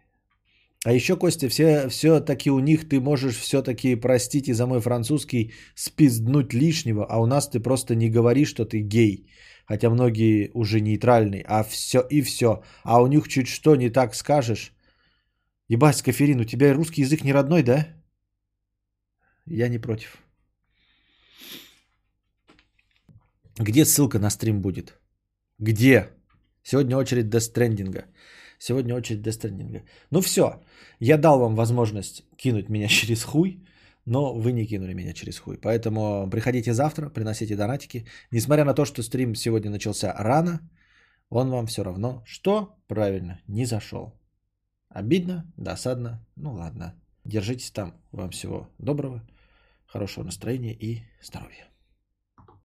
А еще, Костя, все, все-таки у них ты можешь все-таки, простите за мой французский, спизднуть лишнего, а у нас ты просто не говоришь, что ты гей. Хотя многие уже нейтральные, а все и все. А у них чуть что не так скажешь. Ебать, Скаферин, у тебя русский язык не родной, да? Я не против. Где ссылка на стрим будет? Где? Сегодня очередь дестрендинга. Сегодня очередь дестрендинга. Ну все, я дал вам возможность кинуть меня через хуй, но вы не кинули меня через хуй. Поэтому приходите завтра, приносите донатики. Несмотря на то, что стрим сегодня начался рано, он вам все равно, что правильно, не зашел. Обидно, досадно, ну ладно. Держитесь там. Вам всего доброго, хорошего настроения и здоровья.